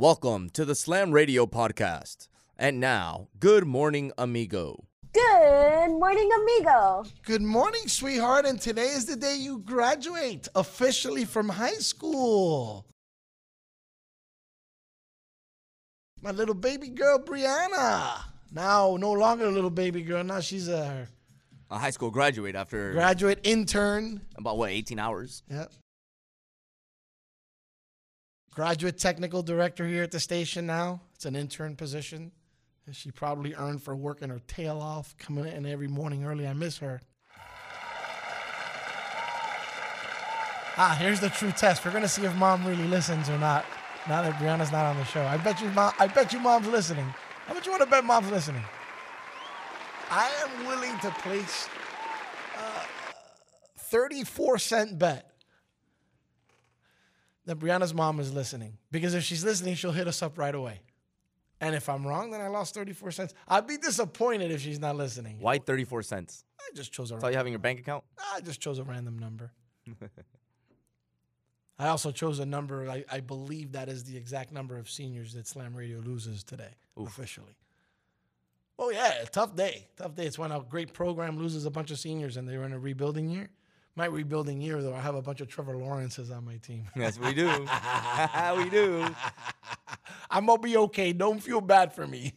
Welcome to the Slam Radio podcast. And now, good morning, amigo. Good morning, amigo. Good morning, sweetheart. And today is the day you graduate officially from high school. My little baby girl, Brianna. Now, no longer a little baby girl. Now she's a A high school graduate after graduate intern. about what, 18 hours? Yep. Graduate technical director here at the station now. It's an intern position. that She probably earned for working her tail off, coming in every morning early. I miss her. Ah, here's the true test. We're gonna see if mom really listens or not. Now that Brianna's not on the show, I bet you, mom. I bet you, mom's listening. How much you want to bet mom's listening? I am willing to place a 34 cent bet that Brianna's mom is listening. Because if she's listening, she'll hit us up right away. And if I'm wrong, then I lost 34 cents. I'd be disappointed if she's not listening. Why 34 cents? I just chose a That's all you have in your bank account? I just chose a random number. I also chose a number. I, I believe that is the exact number of seniors that Slam Radio loses today, officially. Oh yeah, tough day. Tough day. It's when a great program loses a bunch of seniors and they're in a rebuilding year. My rebuilding year, though, I have a bunch of Trevor Lawrences on my team. Yes, we do. we do. I'm gonna be okay. Don't feel bad for me.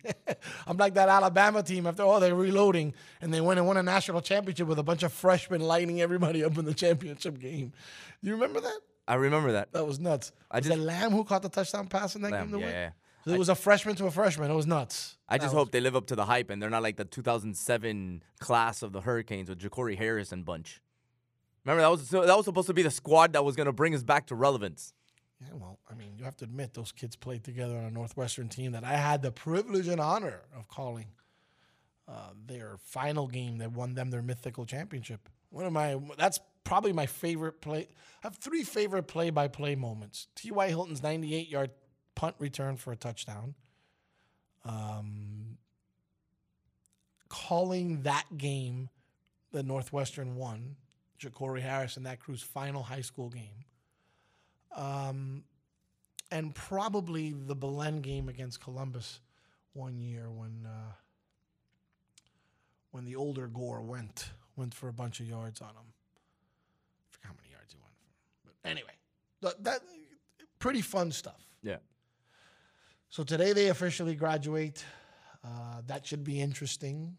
I'm like that Alabama team after all they're reloading and they went and won a national championship with a bunch of freshmen lighting everybody up in the championship game. Do you remember that? I remember that. That was nuts. I was just- it Lamb who caught the touchdown pass in that Lamb, game to yeah, win? yeah. So it was a freshman to a freshman. It was nuts. I That just was- hope they live up to the hype and they're not like the 2007 class of the Hurricanes with Jacory Harris and bunch. Remember that was that was supposed to be the squad that was going to bring us back to relevance. Yeah, well, I mean, you have to admit those kids played together on a Northwestern team that I had the privilege and honor of calling uh, their final game that won them their mythical championship. One of my that's probably my favorite play. I have three favorite play-by-play moments. T.Y. Hilton's 98-yard punt return for a touchdown. Um, calling that game the Northwestern won, Jacory Harris and that crew's final high school game um, and probably the Belen game against Columbus one year when uh, when the older Gore went went for a bunch of yards on him. I forgot how many yards he went for. But anyway, that, that pretty fun stuff. Yeah. So today they officially graduate. Uh, that should be interesting.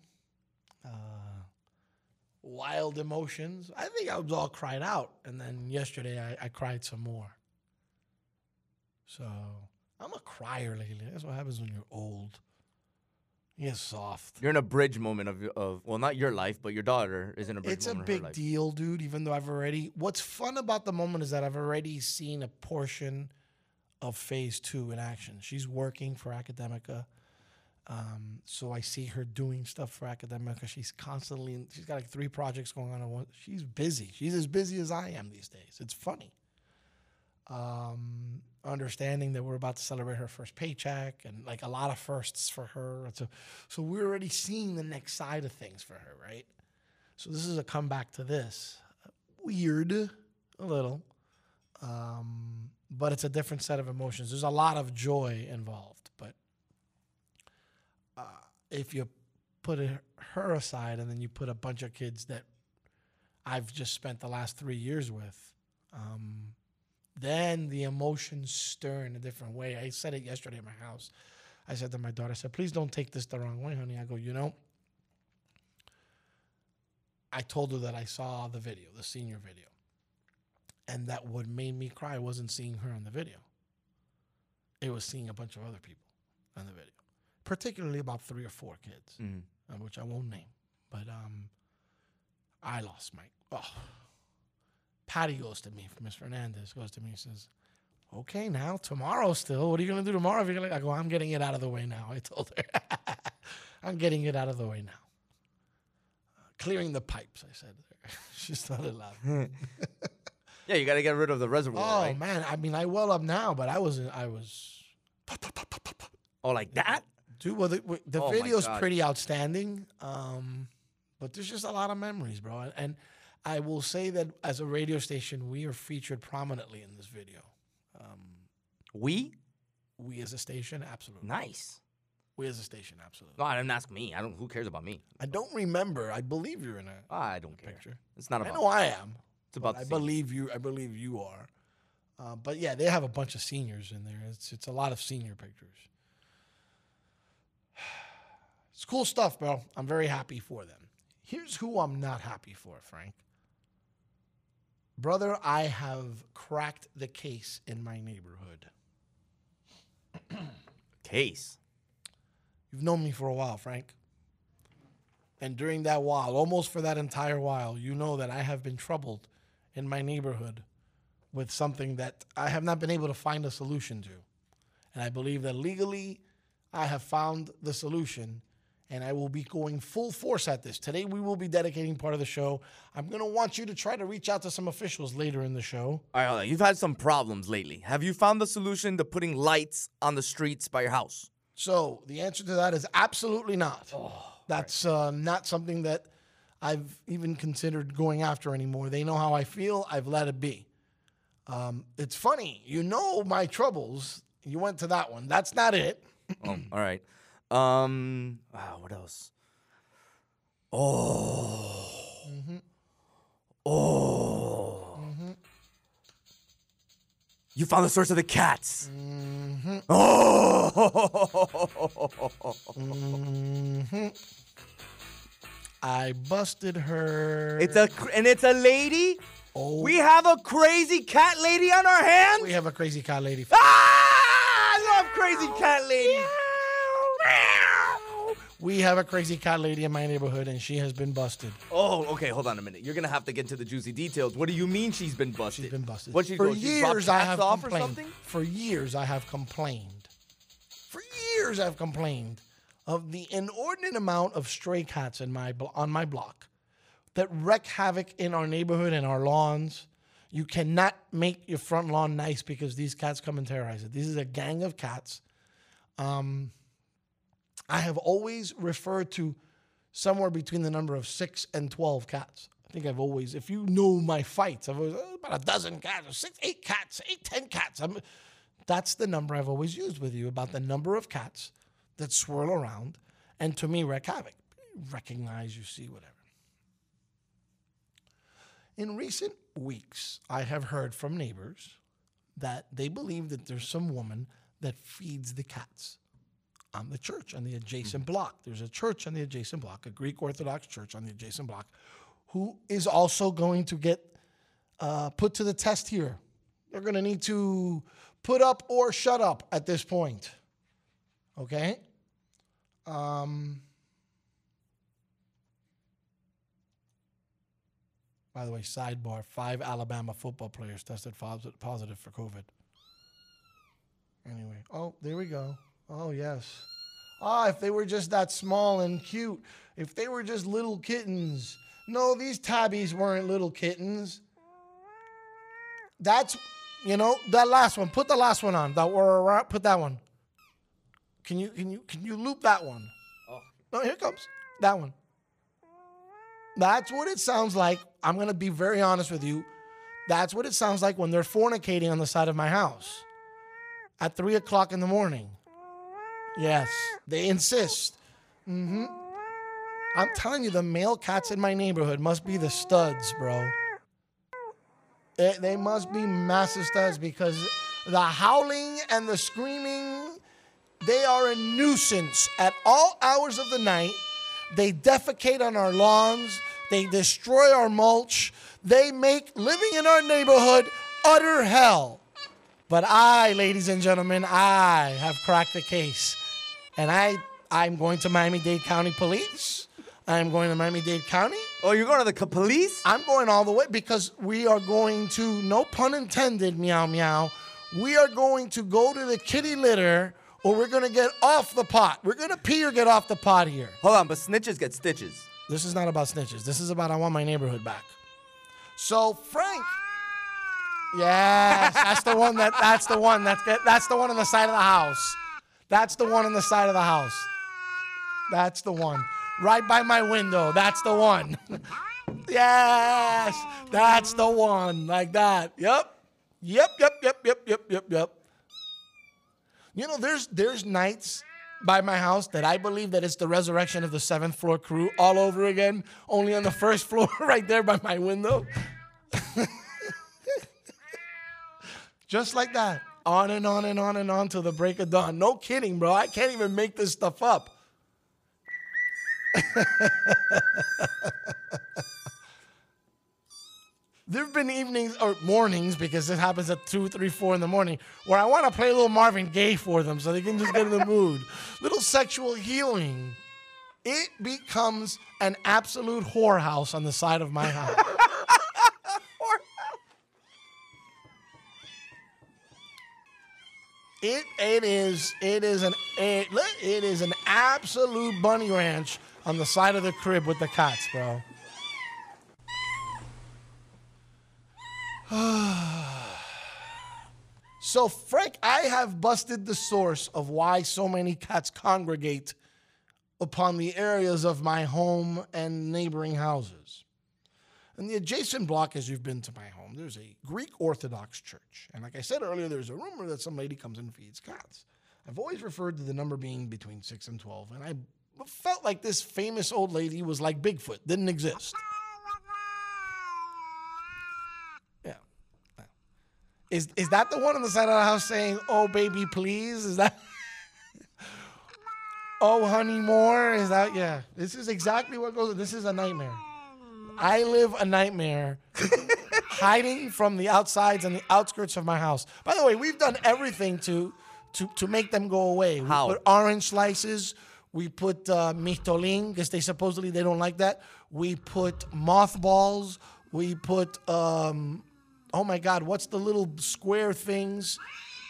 Uh, wild emotions. I think I was all cried out, and then yesterday I, I cried some more. So I'm a crier lately. That's what happens when you're old. You get soft. You're in a bridge moment of of well, not your life, but your daughter is in a bridge moment. It's a moment of her big deal, dude. Even though I've already, what's fun about the moment is that I've already seen a portion of phase two in action. She's working for Academica. Um, so I see her doing stuff for Academica. She's constantly, in, she's got like three projects going on at once. She's busy. She's as busy as I am these days. It's funny. Um, understanding that we're about to celebrate her first paycheck and like a lot of firsts for her. So, so we're already seeing the next side of things for her, right? So this is a comeback to this. Weird, a little, um, but it's a different set of emotions. There's a lot of joy involved, if you put it, her aside and then you put a bunch of kids that I've just spent the last three years with, um, then the emotions stir in a different way. I said it yesterday at my house. I said to my daughter, I said, please don't take this the wrong way, honey. I go, you know, I told her that I saw the video, the senior video. And that what made me cry wasn't seeing her on the video. It was seeing a bunch of other people on the video, particularly about three or four kids, Mhm. uh, which I won't name. But um, I lost my. Oh. Patty goes to me, Miss Fernandez goes to me and says, Okay, now tomorrow still. What are you gonna do tomorrow? If you're gonna, I go, I'm getting it out of the way now. I told her, I'm getting it out of the way now. clearing the pipes. I said. she started laughing. Yeah, you got to get rid of the reservoir, oh right? man, I mean, I well up now, but I was, I was. Oh, like that? Dude, well, the, the Oh video's pretty outstanding. Um, but there's just a lot of memories, bro. And, I will say that as a radio station, we are featured prominently in this video. We? We as a station, absolutely. Nice. We as a station, absolutely. No, I didn't ask me. I don't. Who cares about me? I don't remember. I believe you're in it. I don't care. Picture. It's not I about. know I am. It's about I believe you. I believe you are. Uh, but yeah, they have a bunch of seniors in there. It's it's a lot of senior pictures. It's cool stuff, bro. I'm very happy for them. Here's who I'm not happy for, Frank. Brother, I have cracked the case in my neighborhood. Case. You've known me for a while, Frank. And during that while, almost for that entire while, you know that I have been troubled in my neighborhood with something that I have not been able to find a solution to. And I believe that legally, I have found the solution and I will be going full force at this. Today, we will be dedicating part of the show. I'm going to want you to try to reach out to some officials later in the show. All right. You've had some problems lately. Have you found the solution to putting lights on the streets by your house? So the answer to that is absolutely not. That's uh, not something that I've even considered going after anymore. They know how I feel. I've let it be. Um, it's funny. You know my troubles. You went to that one. That's not it. Oh, all right. Um. Wow. What else? Oh. Oh. You found the source of the cats. Mm-hmm. Oh. Mm-hmm. I busted her. It's a cr- and it's a lady. Oh. We have a crazy cat lady on our hands. we have a crazy cat lady. ah! Love crazy cat lady. We have a crazy cat lady in my neighborhood, and she has been busted. Oh, okay. Hold on a minute. You're gonna have to get into the juicy details. What do you mean she's been busted? She's been busted. What she For go- she dropped years, I have off or complained. something? For years, I have complained. For years, I've complained of the inordinate amount of stray cats in my on my block that wreak havoc in our neighborhood and our lawns. You cannot make your front lawn nice because these cats come and terrorize it. This is a gang of cats. Um, I have always referred to somewhere between the number of six and 12 cats. I think I've always, if you know my fights, I've always, "Oh, about a dozen cats, or six, eight cats, eight, ten cats. I'm, that's the number I've always used with you about the number of cats that swirl around and to me wreak havoc. Recognize, you see, whatever. In recent weeks, I have heard from neighbors that they believe that there's some woman that feeds the cats on the church on the adjacent block. There's a church on the adjacent block, a Greek Orthodox church on the adjacent block, who is also going to get uh, put to the test here. They're going to need to put up or shut up at this point. Okay? Um, by the way, sidebar five Alabama football players tested positive for COVID. Anyway, oh, there we go. Oh, yes. Ah, if they were just that small and cute, if they were just little kittens. No, these tabbies weren't little kittens. That's, you know, that last one. Put the last one on. That were around. Put that one. Can you can you can you loop that one? Oh. No, here comes. That one. That's what it sounds like. I'm gonna be very honest with you. That's what it sounds like when they're fornicating on the side of my house at three o'clock in the morning. Yes, they insist. hmm I'm telling you, the male cats in my neighborhood must be the studs, bro. They must be massive studs because the howling and the screaming, they are a nuisance at all hours of the night. They defecate on our lawns. They destroy our mulch. They make living in our neighborhood utter hell. But I, ladies and gentlemen, I have cracked the case. And I, I'm going to Miami-Dade County Police. I'm going to Miami-Dade County. Oh, you're going to the police? I'm going all the way because we are going to, no pun intended, meow meow. We are going to go to the kitty litter or we're going to get off the pot. We're going to pee or get off the pot here. Hold on, but snitches get stitches. This is not about snitches. This is about I want my neighborhood back. So Frank, yes, that's the one that that's the one that's that's the one on the side of the house. That's the one on the side of the house. That's the one right by my window. That's the one. yes, that's the one like that. Yep, yep, yep, yep, yep, yep, yep, yep. You know, there's there's nights by my house that I believe that it's the resurrection of the seventh floor crew all over again, only on the first floor right there by my window. Just like that. On and on and on and on till the break of dawn. No kidding, bro. I can't even make this stuff up. there have been evenings or mornings because this happens at 2 3 4 in the morning where i want to play a little marvin gaye for them so they can just get in the mood. Little sexual healing. It becomes an absolute whorehouse on the side of my house. It, it is it is an it, it is an absolute bunny ranch on the side of the crib with the cats bro so, Frank, I have busted the source of why so many cats congregate upon the areas of my home and neighboring houses. In the adjacent block, as you've been to my home, there's a Greek Orthodox church. And like I said earlier, there's a rumor that some lady comes and feeds cats. I've always referred to the number being between 6 and 12, and I felt like this famous old lady was like Bigfoot, didn't exist. Is is that the one on the side of the house saying, "Oh baby, please"? Is that? oh honey, more? Is that yeah? This is exactly what goes. This is a nightmare. I live a nightmare, hiding from the outsides and the outskirts of my house. By the way, we've done everything to to to make them go away. We How? put orange slices. We put uh, because they supposedly they don't like that. We put mothballs. We put um, oh my God, what's the little square things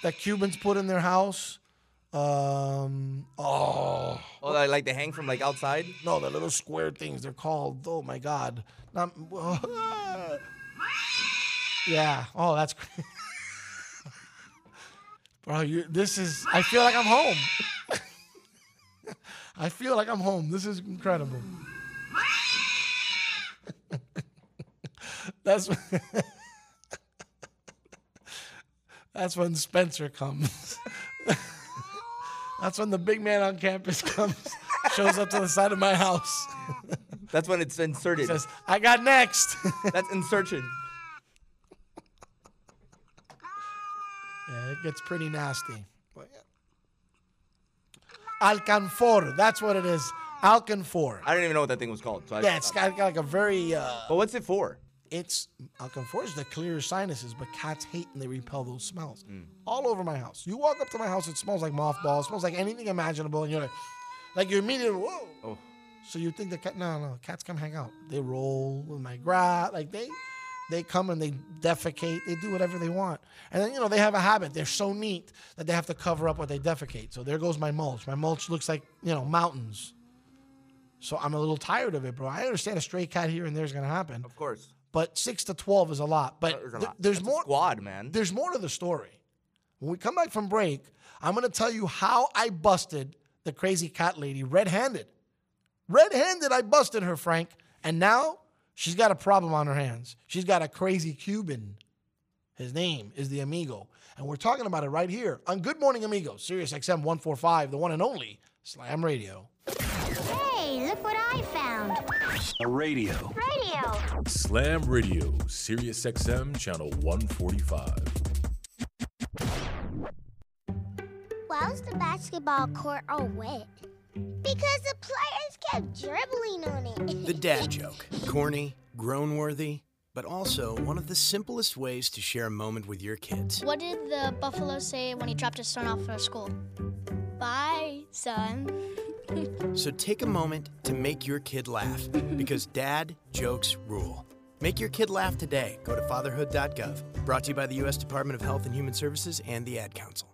that Cubans put in their house? Um, oh, Oh, like, like they hang from like outside. no, the little square things. They're called, oh my God. Not, yeah, oh, that's Bro, you, this is, I feel like I'm home. I feel like I'm home. This is incredible. That's. That's when Spencer comes. That's when the big man on campus comes, shows up to the side of my house, That's when it's inserted. It says, I got next. That's insertion. yeah, it gets pretty nasty. But yeah. Alcanfor, that's what it is. Alcanfor. I don't even know what that thing was called. So I Yeah, it's got, got like a very, uh, But what's it for? It's Alcanfor is the clear sinuses, but cats hate and they repel those smells. Mm. All over my house. You walk up to my house, it smells like mothballs, smells like anything imaginable, and you're like, like you're immediately, whoa. Oh. So you think the cat? No, no, cats come hang out. They roll in my grass, like they, they come and they defecate. They do whatever they want, and then you know they have a habit. They're so neat that they have to cover up what they defecate. So there goes my mulch. My mulch looks like you know mountains. So I'm a little tired of it, bro. I understand a stray cat here and there is gonna happen, Of course. But six to twelve is a lot. But th- there's That's more. squad, man. There's more to the story. When we come back from break, I'm going to tell you how I busted the crazy cat lady red handed. Red handed, I busted her, Frank. And now she's got a problem on her hands. She's got a crazy Cuban. His name is the Amigo. And we're talking about it right here on Good Morning Amigo, Sirius XM 145, the one and only Slam Radio. Hey, look what I found. A radio. Radio. Slam Radio, Sirius XM, channel 145. Why was the basketball court all wet? Because the players kept dribbling on it. The dad joke. Corny, groan worthy, but also one of the simplest ways to share a moment with your kids. What did the buffalo say when he dropped his son off for school? Bye, son. So take a moment to make your kid laugh because dad jokes rule. Make your kid laugh today. Go to fatherhood.gov. Brought to you by the U.S. Department of Health and Human Services and the Ad Council.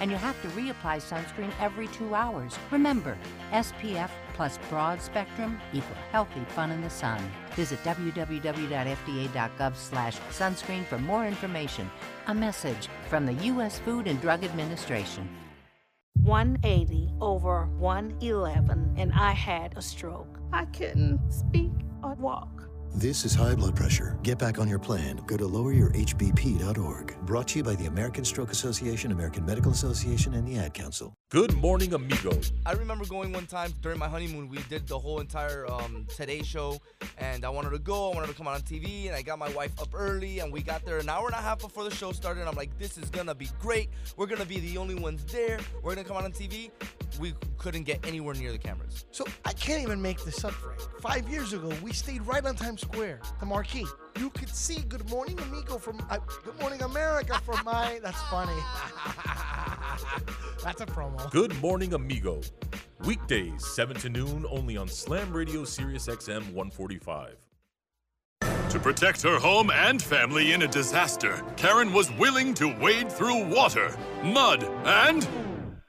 And you have to reapply sunscreen every two hours. Remember, SPF plus broad spectrum equal healthy fun in the sun. Visit www.fda.gov slash sunscreen for more information. A message from the U.S. Food and Drug Administration. 180 over 111, and I had a stroke. I couldn't speak or walk. This is high blood pressure. Get back on your plan. Go to loweryourhbp.org. Brought to you by the American Stroke Association, American Medical Association, and the Ad Council. Good morning, amigos. I remember going one time during my honeymoon. We did the whole entire um, Today Show, and I wanted to go. I wanted to come out on TV, and I got my wife up early, and we got there an hour and a half before the show started. And I'm like, this is gonna be great. We're gonna be the only ones there. We're gonna come out on TV. We couldn't get anywhere near the cameras. So I can't even make this up, Frank. Five years ago, we stayed right on Times Square, the marquee. You could see Good Morning Amigo from uh, Good Morning America from my. That's funny. That's a promo. Good morning, amigo. Weekdays, 7 to noon, only on Slam Radio Sirius XM 145. To protect her home and family in a disaster, Karen was willing to wade through water, mud, and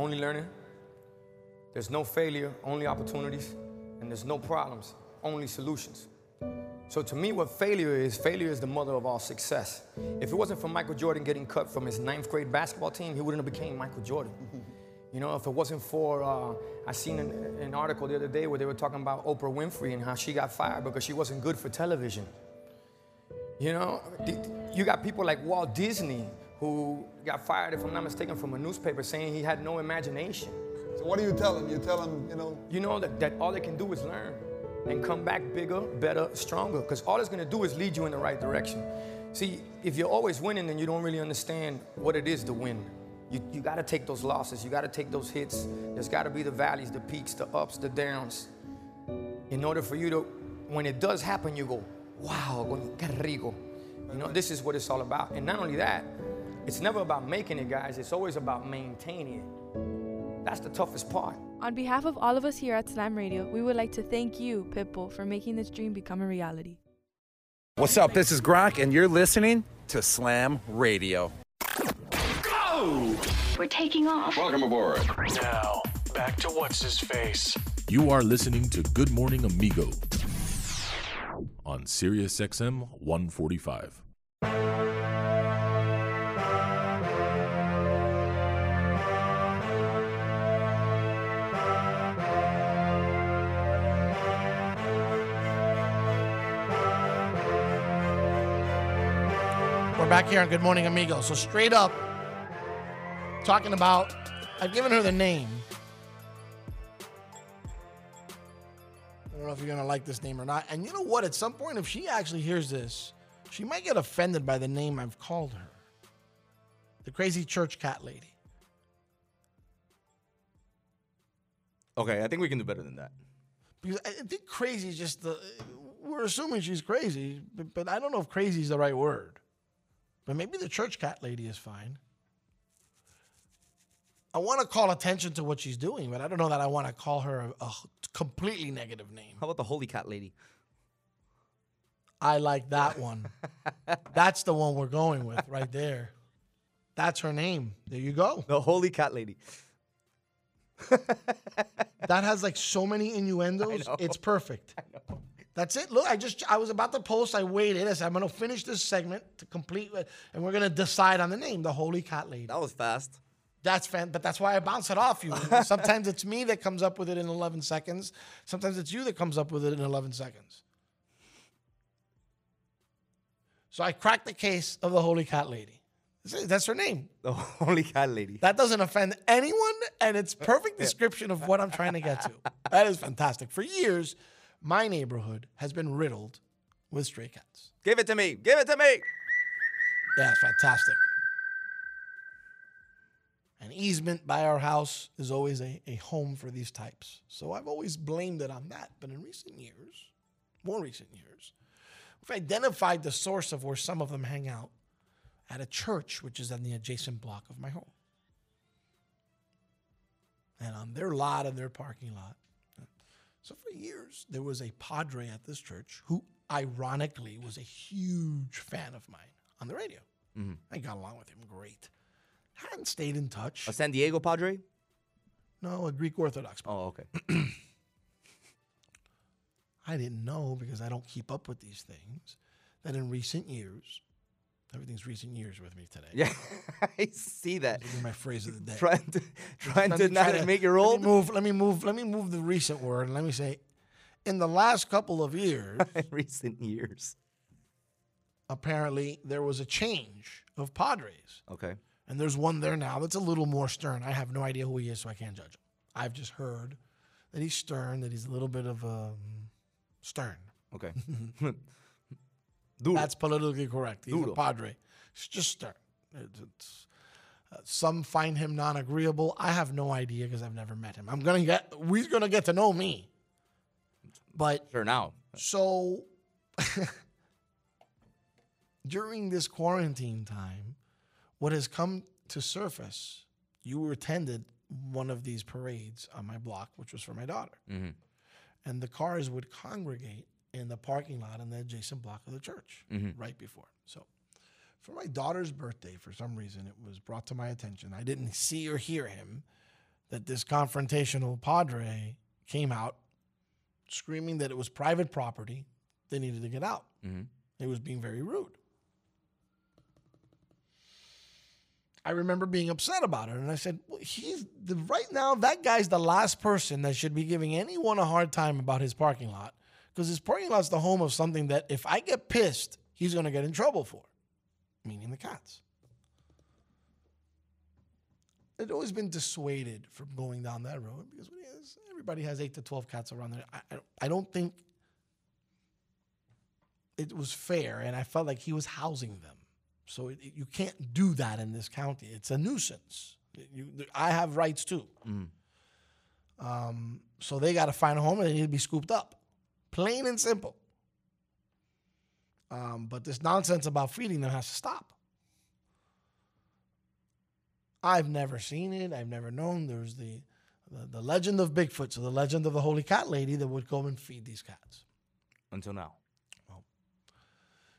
only learning. There's no failure, only opportunities. And there's no problems, only solutions. So to me, what failure is, failure is the mother of all success. If it wasn't for Michael Jordan getting cut from his ninth grade basketball team, he wouldn't have became Michael Jordan. You know, if it wasn't for, uh, I seen an, an article the other day where they were talking about Oprah Winfrey and how she got fired because she wasn't good for television. You know, you got people like Walt Disney who got fired, if I'm not mistaken, from a newspaper saying he had no imagination. So what do you tell him? You tell him, you know? You know that, that all they can do is learn and come back bigger, better, stronger, because all it's gonna do is lead you in the right direction. See, if you're always winning, then you don't really understand what it is to win. You, you gotta take those losses, you gotta take those hits. There's gotta be the valleys, the peaks, the ups, the downs. In order for you to, when it does happen, you go, wow, qué rico. You know, this is what it's all about. And not only that, it's never about making it, guys. It's always about maintaining it. That's the toughest part. On behalf of all of us here at Slam Radio, we would like to thank you, Pitbull, for making this dream become a reality. What's up? This is Gronk, and you're listening to Slam Radio. Go! We're taking off. Welcome aboard. Now, back to what's his face. You are listening to Good Morning Amigo on Sirius XM 145. Back here on Good Morning Amigo. So straight up, talking about, I've given her the name. I don't know if you're gonna like this name or not. And you know what? At some point, if she actually hears this, she might get offended by the name I've called her. The crazy church cat lady. Okay, I think we can do better than that. Because I think crazy is just the. We're assuming she's crazy, but, but I don't know if crazy is the right word. But maybe the church cat lady is fine. I want to call attention to what she's doing, but I don't know that I want to call her a, a completely negative name. How about the holy cat lady? I like that one. That's the one we're going with right there. That's her name. There you go. The holy cat lady. that has like so many innuendos. It's perfect. That's it. Look, I just I was about to post. I waited. I said I'm gonna finish this segment to complete, and we're gonna decide on the name, the Holy Cat Lady. That was fast. That's fan, but that's why I bounce it off you. Sometimes it's me that comes up with it in 11 seconds. Sometimes it's you that comes up with it in 11 seconds. So I cracked the case of the Holy Cat Lady. That's her name. The Holy Cat Lady. That doesn't offend anyone, and it's perfect description of what I'm trying to get to. That is fantastic. For years, my neighborhood has been riddled with stray cats. Give it to me. Give it to me. Yeah, it's fantastic. An easement by our house is always a, a home for these types. So I've always blamed it on that. But in recent years, more recent years, we've identified the source of where some of them hang out at a church, which is on the adjacent block of my home. And on their lot and their parking lot. So for years, there was a padre at this church who, ironically, was a huge fan of mine on the radio. Mhm. I got along with him great. Hadn't stayed in touch. A San Diego Padre? No, a Greek Orthodox. Oh, okay. I didn't know because I don't keep up with these things that in recent years, everything's recent years with me today. Yeah, I see that. My phrase of the day. Trying to, trying to not try to- make it Let roll. me move. Let me move. Let me move the recent word. And let me say, in the last couple of years, recent years, apparently there was a change of padres. Okay. And there's one there now that's a little more stern. I have no idea who he is, so I can't judge him. I've just heard that he's stern, that he's a little bit of um, stern. Okay. That's politically correct. He's Duro. a padre. He's just stern. It's, it's, uh, some find him non-agreeable. I have no idea because I've never met him. I'm gonna get. We're gonna get to know me. But sure now. So during this quarantine time, what has come to surface, you attended one of these parades on my block, which was for my daughter. Mhm. And the cars would congregate in the parking lot in the adjacent block of the church Mhm. right before. So for my daughter's birthday, for some reason, it was brought to my attention. I didn't see or hear him that this confrontational padre came out screaming that it was private property. They needed to get out. Mhm. It was being very rude. I remember being upset about it, and I said, well, "He's the, right now. That guy's the last person that should be giving anyone a hard time about his parking lot, because his parking lot's the home of something that if I get pissed, he's going to get in trouble for, meaning the cats." I'd always been dissuaded from going down that road because everybody has eight to twelve cats around there. I, I, don't think it was fair, and I felt like he was housing them. So it, it- you can't do that in this county. It's a nuisance. You, I have rights too. Um, so they got to find a home and they need to be scooped up, plain and simple. Um, but this nonsense about feeding them has to stop. I've never seen it. I've never known. There's the, the the legend of Bigfoot, so the legend of the holy cat lady that would go and feed these cats. Until now.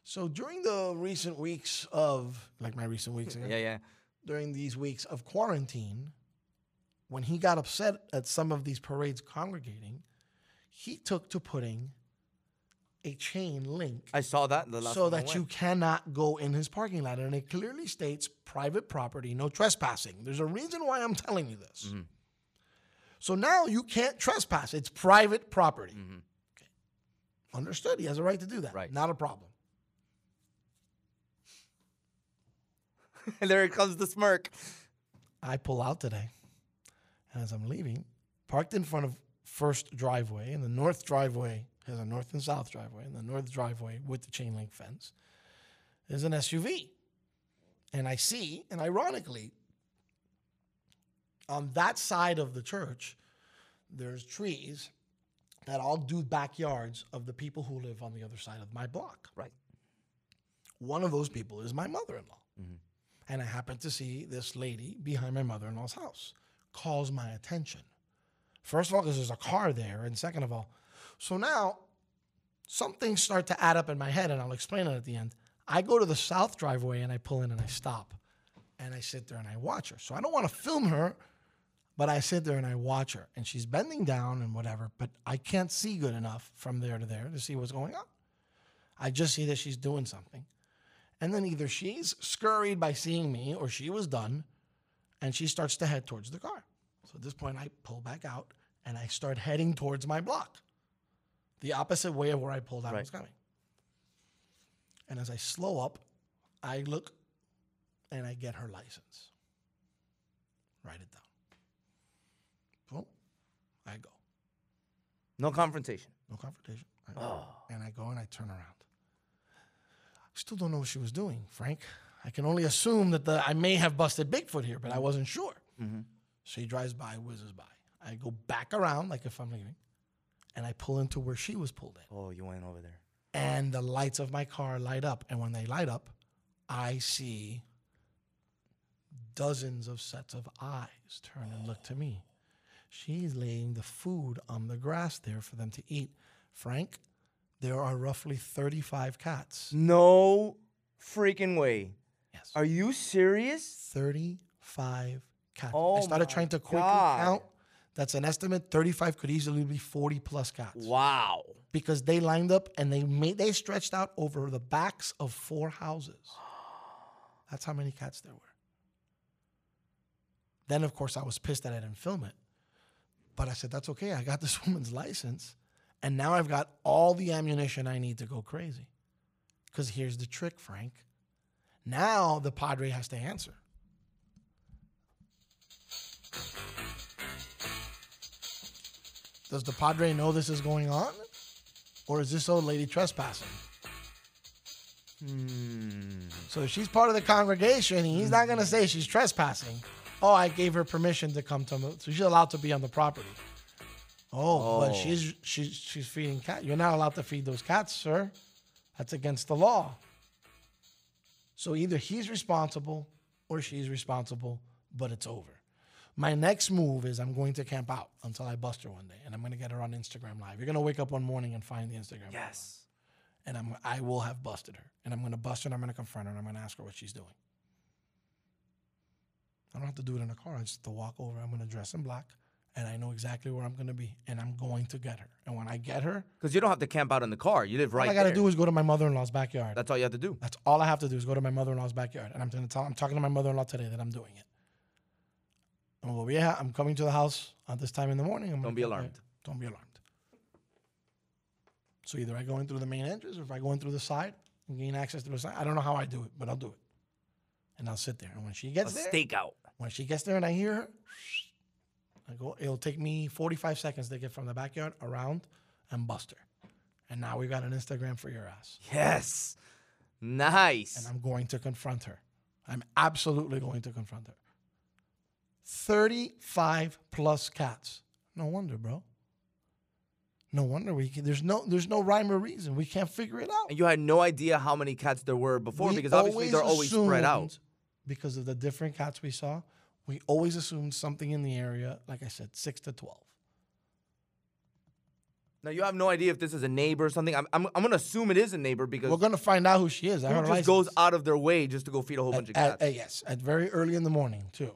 So during the recent weeks of, like my recent weeks, Yeah, yeah. During these weeks of quarantine, when he got upset at some of these parades congregating, he took to putting a chain link I saw that the last so that you cannot go in his parking lot. And it clearly states private property, no trespassing. There's a reason why I'm telling you this. Mm-hmm. So now you can't trespass. It's private property. Mm-hmm. Okay. Understood. He has a right to do that. Right. Not a problem. And there comes the smirk. I pull out today. And as I'm leaving, parked in front of first driveway, and the north driveway has a north and south driveway, and the north driveway with the chain link fence is an SUV. And I see, and ironically, on that side of the church, there's trees that all do backyards of the people who live on the other side of my block. Right. One of those people is my mother in law. Mm-hmm. And I happen to see this lady behind my mother in law's house. Calls my attention. First of all, because there's a car there. And second of all, so now some things start to add up in my head, and I'll explain it at the end. I go to the south driveway and I pull in and I stop. And I sit there and I watch her. So I don't want to film her, But I sit there and I watch her, and she's bending down and whatever, but I can't see good enough from there to there to see what's going on. I just see that she's doing something. And then either she's scurried by seeing me or she was done and she starts to head towards the car. So at this point, I pull back out and I start heading towards my block, the opposite way of where I pulled out was coming. And as I slow up, I look and I get her license. Write it down. Boom. I go. No confrontation. No confrontation. I go, And I go and I turn around. I still don't know what she was doing, Frank. I can only assume that the, I may have busted Bigfoot here, but I wasn't sure. Mhm. She drives by, whizzes by. I go back around like if I'm leaving, and I pull into where she was pulled in. Oh, you went over there. And the lights of my car light up. And when they light up, I see dozens of sets of eyes turn and look to me. She's laying the food on the grass there for them to eat. Frank, there are roughly 35 cats. No freaking way. Yes. Are you serious? 35 cats. Oh I started trying to quickly God. count. That's an estimate. 35 could easily be 40 plus cats. Wow. Because they lined up and they made they stretched out over the backs of four houses. That's how many cats there were. Then of course I was pissed that I didn't film it. But I said, that's okay. I got this woman's license. And now I've got all the ammunition I need to go crazy. Because here's the trick, Frank. Now the Padre has to answer. Does the Padre know this is going on? Or is this old lady trespassing? Hmm. So she's part of the congregation, he's not going to say she's trespassing. Oh, I gave her permission to come to, so she's allowed to be on the property. Oh, but Oh. she's she's she's feeding cat. You're not allowed to feed those cats, sir. That's against the law. So either he's responsible or she's responsible, but it's over. My next move is I'm going to camp out until I bust her one day, and I'm going to get her on Instagram Live. You're going to wake up one morning and find the Instagram. Yes. And I'm I will have busted her, and I'm going to bust her, and I'm going to confront her, and I'm going to ask her what she's doing. I don't have to do it in a car. I just have to walk over. I'm going to dress in black, and I know exactly where I'm going to be, and I'm going to get her. And when I get her, Because you don't have to camp out in the car. You live right here. all I got to do is go to my mother-in-law's backyard. That's all you have to do. That's all I have to do is go to my mother-in-law's backyard, and I'm going to tell. I'm talking to my mother-in-law today that I'm doing it. Well, yeah, I'm coming to the house at this time in the morning. I'm Don't be alarmed. there. Don't be alarmed. So either I go in through the main entrance, or if I go in through the side and gain access to the side, I don't know how I do it, but I'll do it. And I'll sit there, and when she gets A there, stakeout. when she gets there and I hear her, I go. It'll take me 45 seconds to get from the backyard around and bust her. And now we got an Instagram for your ass. Yes. Nice. And I'm going to confront her. I'm absolutely going to confront her. 35 plus cats. No wonder, bro. No wonder we can, there's no there's no rhyme or reason. We can't figure it out. And you had no idea how many cats there were before We because obviously they're always spread out. Because of the different cats we saw, we always assumed something in the area, like I said, six to 12. Now you have no idea if this is a neighbor or something. I'm I'm, I'm gonna assume it is a neighbor because We're going to find out who she is. I who just her goes out of their way just to go feed a whole bunch of at, cats. at- yes, at very early in the morning too.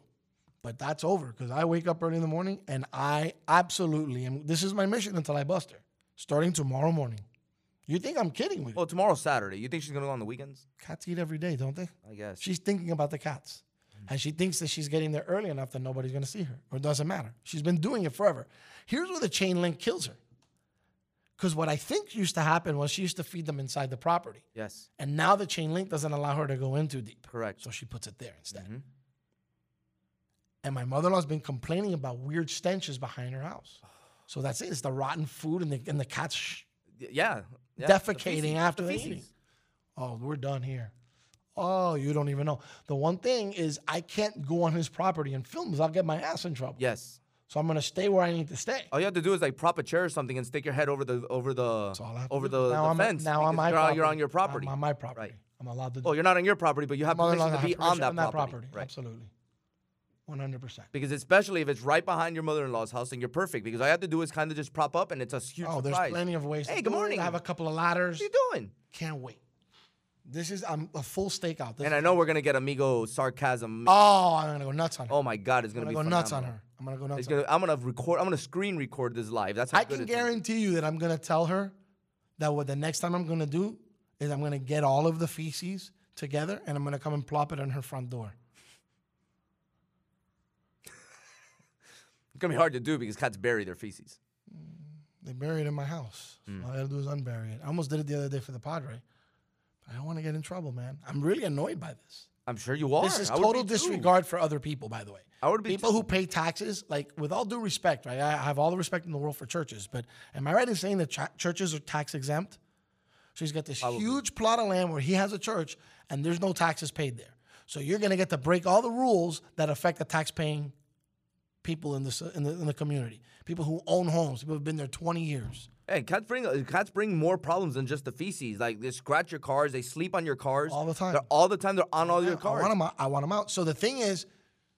But that's over because I wake up early in the morning and I absolutely am. This is my mission until I bust her, starting tomorrow morning. You think I'm kidding with you? well, tomorrow's Saturday. You think she's gonna go on the weekends? Cats eat every day, don't they? I guess. She's thinking about the cats. And she thinks that she's getting there early enough that nobody's going to see her or it doesn't matter. She's been doing it forever. Here's where the chain link kills her. Because what I think used to happen was she used to feed them inside the property. Yes. And now the chain link doesn't allow her to go in too deep. Correct. So she puts it there instead. Mhm. And my mother in law's been complaining about weird stenches behind her house. So that's it. It's the rotten food and the, and the cats sh- Yeah. yeah, defecating feces, after the feces. Oh, we're done here. Oh, you don't even know. The one thing is, I can't go on his property and film because I'll get my ass in trouble. Yes. So I'm going to stay where I need to stay. All you have to do is like prop a chair or something and stick your head over the over the over the, fence. now the I'm, fence. Now on because my you're, on- property. you're on your property. I'm on my property. Right. I'm allowed to. Oh, you're not on your property, but you have permission to be on that property. Right. Absolutely. 100%. Because especially if it's right behind your mother-in-law's house, then you're perfect. Because all you have to do is kind of just prop up, and it's a huge Oh, there's surprise. plenty of ways Hey, to good morning. I have a couple of ladders. What are you doing? Can't wait. This is I'm a full stakeout. This And I know we're gonna get amigo sarcasm. Oh, I'm gonna go nuts on her. Oh my God, it's I'm gonna gonna be go nuts on her. I'm gonna go nuts. Gonna, I'm gonna record. I'm gonna screen record this live. That's how I can guarantee you that I'm gonna tell her that what the next time I'm gonna do is I'm gonna get all of the feces together and I'm gonna come and plop it on her front door. It's gonna be hard to do because cats bury their feces. They bury it in my house. Mm. All I gotta do is unbury it. I almost did it the other day for the Padre. I don't want to get in trouble, man. I'm really annoyed by this. I'm sure you are. This is total be too. disregard for other people, by the way. I would be people too. who pay taxes, like with all due respect, right? I have all the respect in the world for churches, but am I right in saying that ch- churches are tax exempt? So he's got this huge plot of land where he has a church, and there's no taxes paid there. So you're going to get to break all the rules that affect the tax-paying people in the in the, in the community, people who own homes, people who've been there 20 years. Hey, cats bring cats bring more problems than just the feces. Like they scratch your cars, they sleep on your cars all the time. They're, all the time, they're on all your I cars. want them out. I want them out. So the thing is,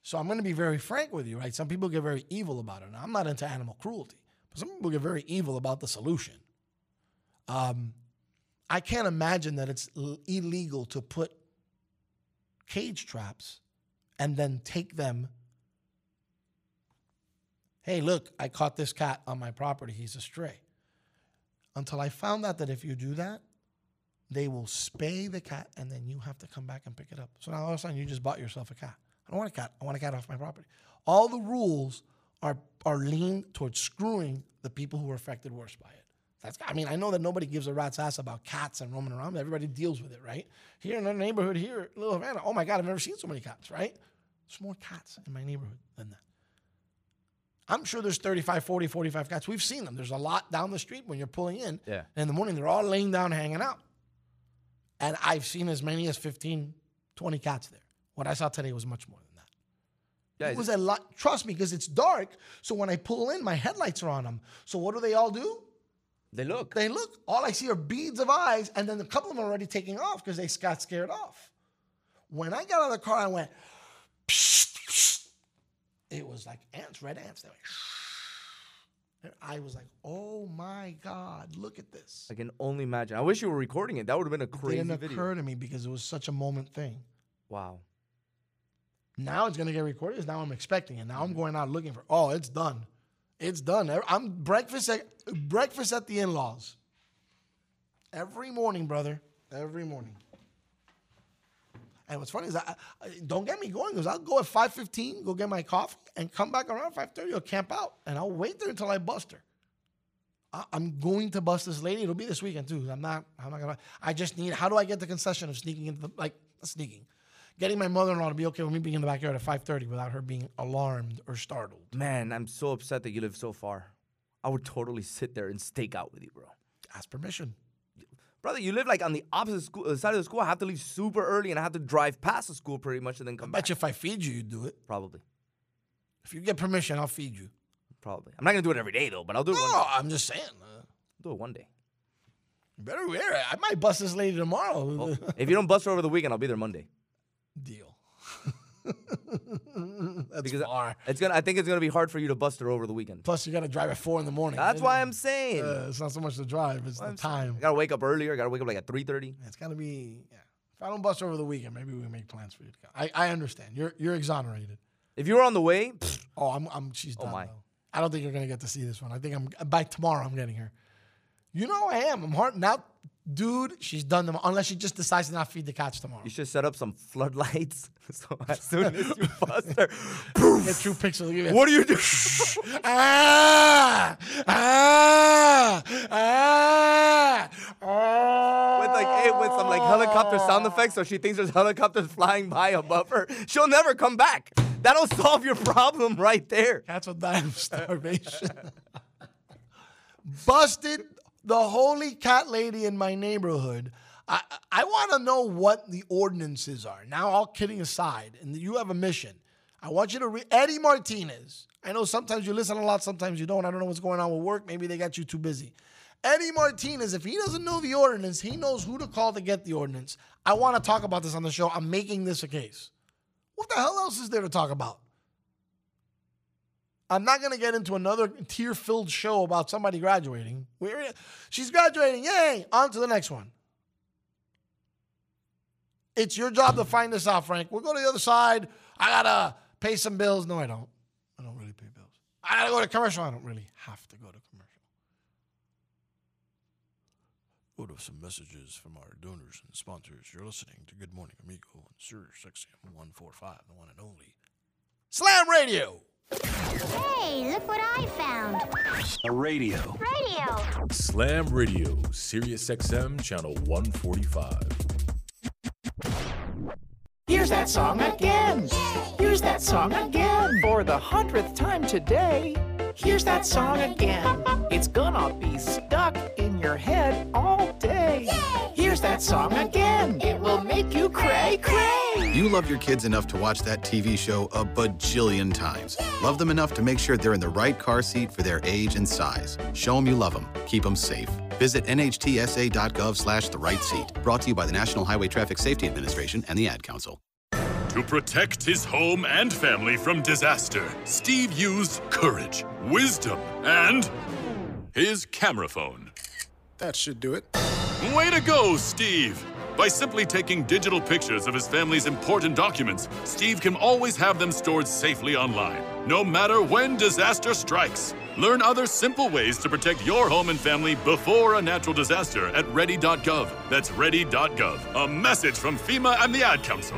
so I'm going to be very frank with you, right? Some people get very evil about it. Now, I'm not into animal cruelty, but some people get very evil about the solution. Um, I can't imagine that it's l- illegal to put cage traps and then take them. Hey, look, I caught this cat on my property. He's a stray. Until I found out that if you do that, they will spay the cat and then you have to come back and pick it up. So now all of a sudden you just bought yourself a cat. I don't want a cat. I want a cat off my property. All the rules are are leaned towards screwing the people who are affected worse by it. That's I mean, I know that nobody gives a rat's ass about cats and roaming around. Everybody deals with it, right? Here in our neighborhood here, Little Havana, oh my God, I've never seen so many cats, right? There's more cats in my neighborhood than that. I'm sure there's 35, 40, 45 cats. We've seen them. There's a lot down the street when you're pulling in. Yeah. And in the morning, they're all laying down, hanging out. And I've seen as many as 15, 20 cats there. What I saw today was much more than that. Yeah, it was a lot. Trust me, because it's dark. So when I pull in, my headlights are on them. So what do they all do? They look. They look. All I see are beads of eyes, and then a couple of them are already taking off because they got scared off. When I got out of the car, I went. It was like ants, red ants. They went. And I was like, "Oh my God, look at this!" I can only imagine. I wish you were recording it. That would have been a crazy It crazy didn't video. occur to me because it was such a moment thing. Wow. Now it's gonna get recorded. Now I'm expecting it. Now I'm mm-hmm. going out looking for. Oh, it's done. It's done. I'm breakfast at breakfast at the in-laws. Every morning, brother. Every morning. And what's funny is I, I don't get me going because I'll go at five fifteen, go get my coffee, and come back around five thirty. I'll camp out, and I'll wait there until I bust her. I, I'm going to bust this lady. It'll be this weekend too. I'm not. I'm not gonna. I just need. How do I get the concession of sneaking into the like sneaking? Getting my mother-in-law to be okay with me being in the backyard at 5:30 without her being alarmed or startled. Man, I'm so upset that you live so far. I would totally sit there and stake out with you, bro. Ask permission. Brother, you live like on the opposite school, uh, side of the school. I have to leave super early and I have to drive past the school pretty much and then come I back. bet you if I feed you, you'd do it. Probably. If you get permission, I'll feed you. Probably. I'm not going to do it every day though, but I'll do it one No, day. I'm just saying. Uh, I'll do it one day. you better wear it. I might bust this lady tomorrow. Well, if you don't bust her over the weekend, I'll be there Monday. Deal. That's because far. it's gonna. I think it's gonna be hard for you to bust her over the weekend. Plus, you got to drive at four in the morning. That's why I'm saying. Uh, it's not so much the drive; it's the time. I gotta wake up earlier. I gotta wake up like at 3:30. It's got to be. Yeah. If I don't bust over the weekend, maybe we make plans for you to come. I, I understand. You're you're exonerated. If you were on the way, Oh, I'm I'm. She's Oh, my. though. I don't think you're gonna get to see this one. I think I'm by tomorrow. I'm getting her. You know I am. I'm hard now, dude. She's done them unless she just decides to not feed the cats tomorrow. you should set up some floodlights. so as soon as you bust her, Get true pictures. Give what do you do? ah, ah, ah, ah. with like hey, with some like helicopter sound effects, so she thinks there's helicopters flying by above her. She'll never come back. That'll solve your problem right there. Cats will die of starvation. Busted the holy cat lady in my neighborhood. I, I want to know what the ordinances are. Now, all kidding aside, and you have a mission. I want you to read Eddie Martinez. I know sometimes you listen a lot, sometimes you don't. I don't know what's going on with work. Maybe they got you too busy. Eddie Martinez, if he doesn't know the ordinance, he knows who to call to get the ordinance. I want to talk about this on the show. I'm making this a case. What the hell else is there to talk about? I'm not going to get into another tear filled show about somebody graduating. She's graduating. Yay. On to the next one. It's your job to find this out, Frank. We'll go to the other side. I got to pay some bills. No, I don't. I don't really pay bills. I gotta go to commercial. I don't really have to go to commercial. Go to some messages from our donors and sponsors. You're listening to Good Morning Amigo on Sirius XM 145, the one and only Slam Radio. Hey, look what I found. A radio. Radio. Slam Radio, Sirius XM, channel 145. Here's that song again. Here's that song again. For the hundredth time today. Here's that song again. It's gonna be stuck in your head all day. Here's that song again. It will make you cray cray. You love your kids enough to watch that TV show a bajillion times. Love them enough to make sure they're in the right car seat for their age and size. Show them you love them. Keep them safe. Visit nhtsa.gov slash the right seat. Brought to you by the National Highway Traffic Safety Administration and the Ad Council. To protect his home and family from disaster, Steve used courage, wisdom, and his camera phone. That should do it. Way to go, Steve! By simply taking digital pictures of his family's important documents, Steve can always have them stored safely online, no matter when disaster strikes. Learn other simple ways to protect your home and family before a natural disaster at ready.gov. That's ready.gov. A message from FEMA and the Ad Council.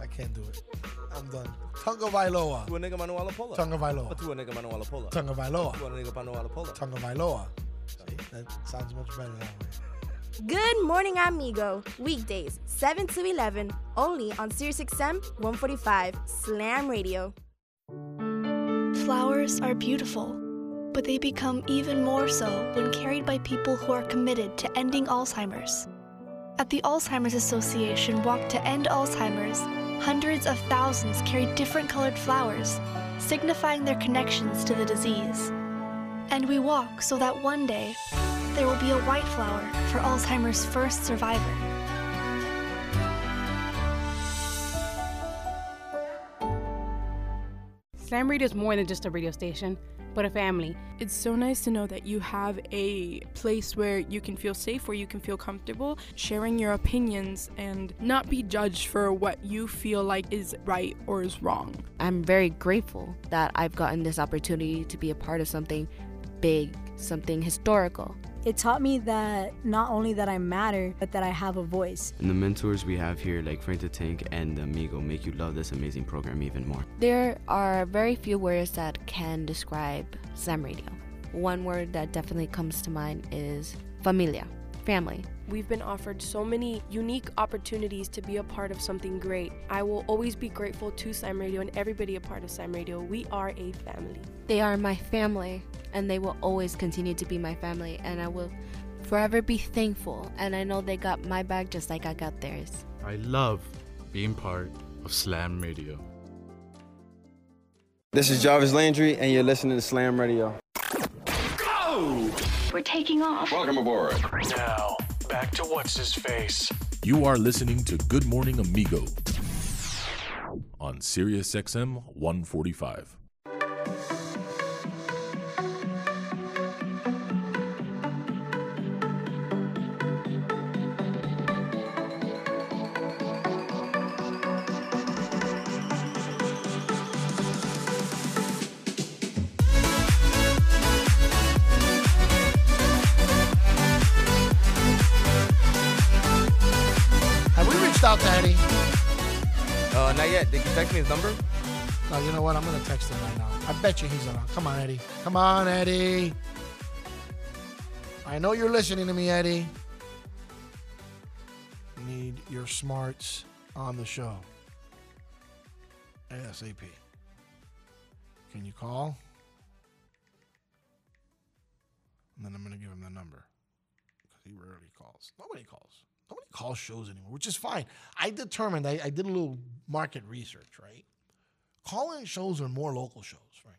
I can't do it. I'm done. Tunga Vailoa. Tua Nigga Manuel Lapola. Tunga Vailoa. Tua Nigga Manuel Lapola. Tunga Vailoa. Tua Nigga Manuel Lapola. Tunga Vailoa. See, that sounds much better that way. Good morning, amigo. Weekdays, 7 to 11, only on SiriusXM 145 Slam Radio. Flowers are beautiful, but they become even more so when carried by people who are committed to ending Alzheimer's. At the Alzheimer's Association Walk to End Alzheimer's, hundreds of thousands carry different colored flowers, signifying their connections to the disease. And we walk so that one day there will be a white flower for Alzheimer's first survivor. Slam Radio is more than just a radio station, but a family. It's so nice to know that you have a place where you can feel safe, where you can feel comfortable sharing your opinions and not be judged for what you feel like is right or is wrong. I'm very grateful that I've gotten this opportunity to be a part of something big, something historical. It taught me that not only that I matter, but that I have a voice. And the mentors we have here, like Frank the Tank and Amigo, make you love this amazing program even more. There are very few words that can describe Slam Radio. One word that definitely comes to mind is familia, family. We've been offered so many unique opportunities to be a part of something great. I will always be grateful to Slam Radio and everybody a part of Slam Radio. We are a family. They are my family, and they will always continue to be my family, and I will forever be thankful. And I know they got my back just like I got theirs. I love being part of Slam Radio. This is Jarvis Landry, and you're listening to Slam Radio. Go! We're taking off. Welcome aboard. Now, back to what's his face. You are listening to Good Morning Amigo on Sirius XM 145. Out to Eddie? Uh, not yet. Did you text me his number? No, you know what? I'm gonna text him right now. I bet you he's around. Come on, Eddie. Come on, Eddie. I know you're listening to me, Eddie. Need your smarts on the show. ASAP. Can you call? And then I'm gonna give him the number. Because he rarely calls. Nobody calls. Nobody calls shows anymore, which is fine. I determined I, I did a little market research, right? Call-in shows are more local shows, Frank.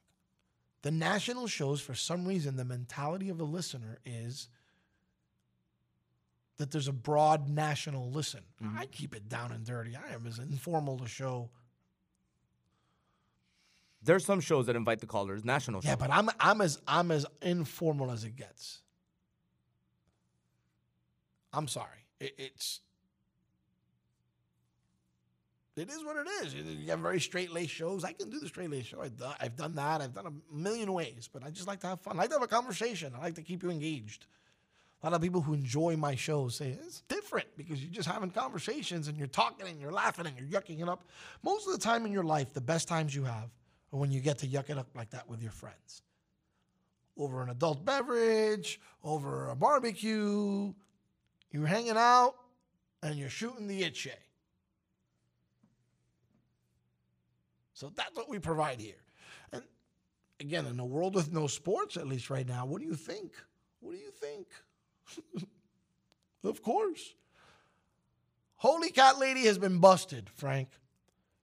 The national shows, for some reason, the mentality of the listener is that there's a broad national listen. Mm-hmm. I keep it down and dirty. I am as informal a show. There's some shows that invite the callers, national Yeah, but I'm I'm as I'm as informal as it gets. I'm sorry. It, it's it is what it is. You have very straight lace shows. I can do the straight lace show. I've done, I've done that. I've done a million ways, but I just like to have fun. I like to have a conversation. I like to keep you engaged. A lot of people who enjoy my shows say it's different because you're just having conversations and you're talking and you're laughing and you're yucking it up. Most of the time in your life, the best times you have are when you get to yuck it up like that with your friends. Over an adult beverage, over a barbecue, you're hanging out and you're shooting the itche. Eh? So that's what we provide here. And again, in a world with no sports, at least right now, what do you think? What do you think? of course. Holy Cat Lady has been busted, Frank.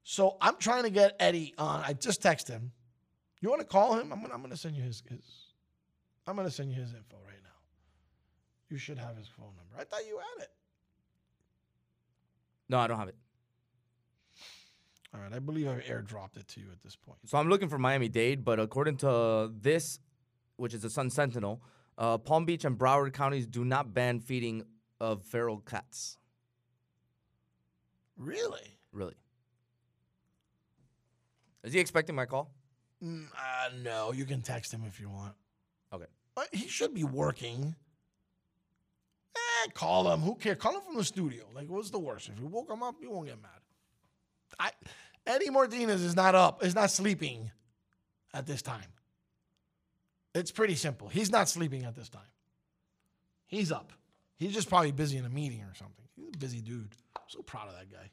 So I'm trying to get Eddie on. I just texted him. You want to call him? I'm gonna, I'm gonna send you his, his I'm gonna send you his info. You should have his phone number. I thought you had it. No, I don't have it. All right, I believe I've airdropped it to you at this point. So I'm looking for Miami Dade, but according to this, which is the Sun Sentinel, uh, Palm Beach and Broward counties do not ban feeding of feral cats. Really? Really? Is he expecting my call? Mm, uh, no, you can text him if you want. Okay. But he should be working. Eh, call him. Who cares? Call him from the studio. Like, what's the worst? If you woke him up, you won't get mad. I, Eddie Martinez is not up. Is not sleeping at this time. It's pretty simple. He's not sleeping at this time. He's up. He's just probably busy in a meeting or something. He's a busy dude. I'm so proud of that guy.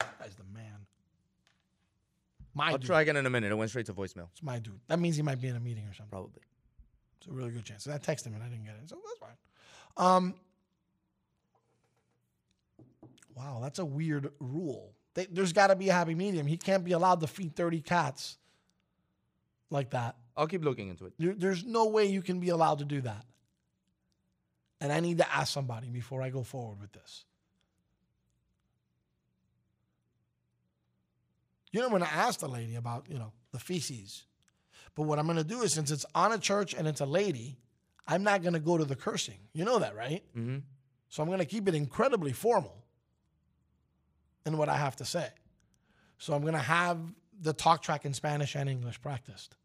That guy's the man. My I'll dude. try again in a minute. It went straight to voicemail. It's my dude. That means he might be in a meeting or something. Probably. It's a really good chance. And I texted him and I didn't get it. So that's fine. Um, wow, that's a weird rule. They, there's got to be a happy medium. He can't be allowed to feed 30 cats like that. I'll keep looking into it. There- there's no way you can be allowed to do that. And I need to ask somebody before I go forward with this. You know, I'm going to ask the lady about, you know, the feces. But what I'm going to do is, since it's on a church and it's a lady, I'm not going to go to the cursing. You know that, right? Mm-hmm. So I'm going to keep it incredibly formal in what I have to say. So I'm going to have the talk track in Spanish and English practiced.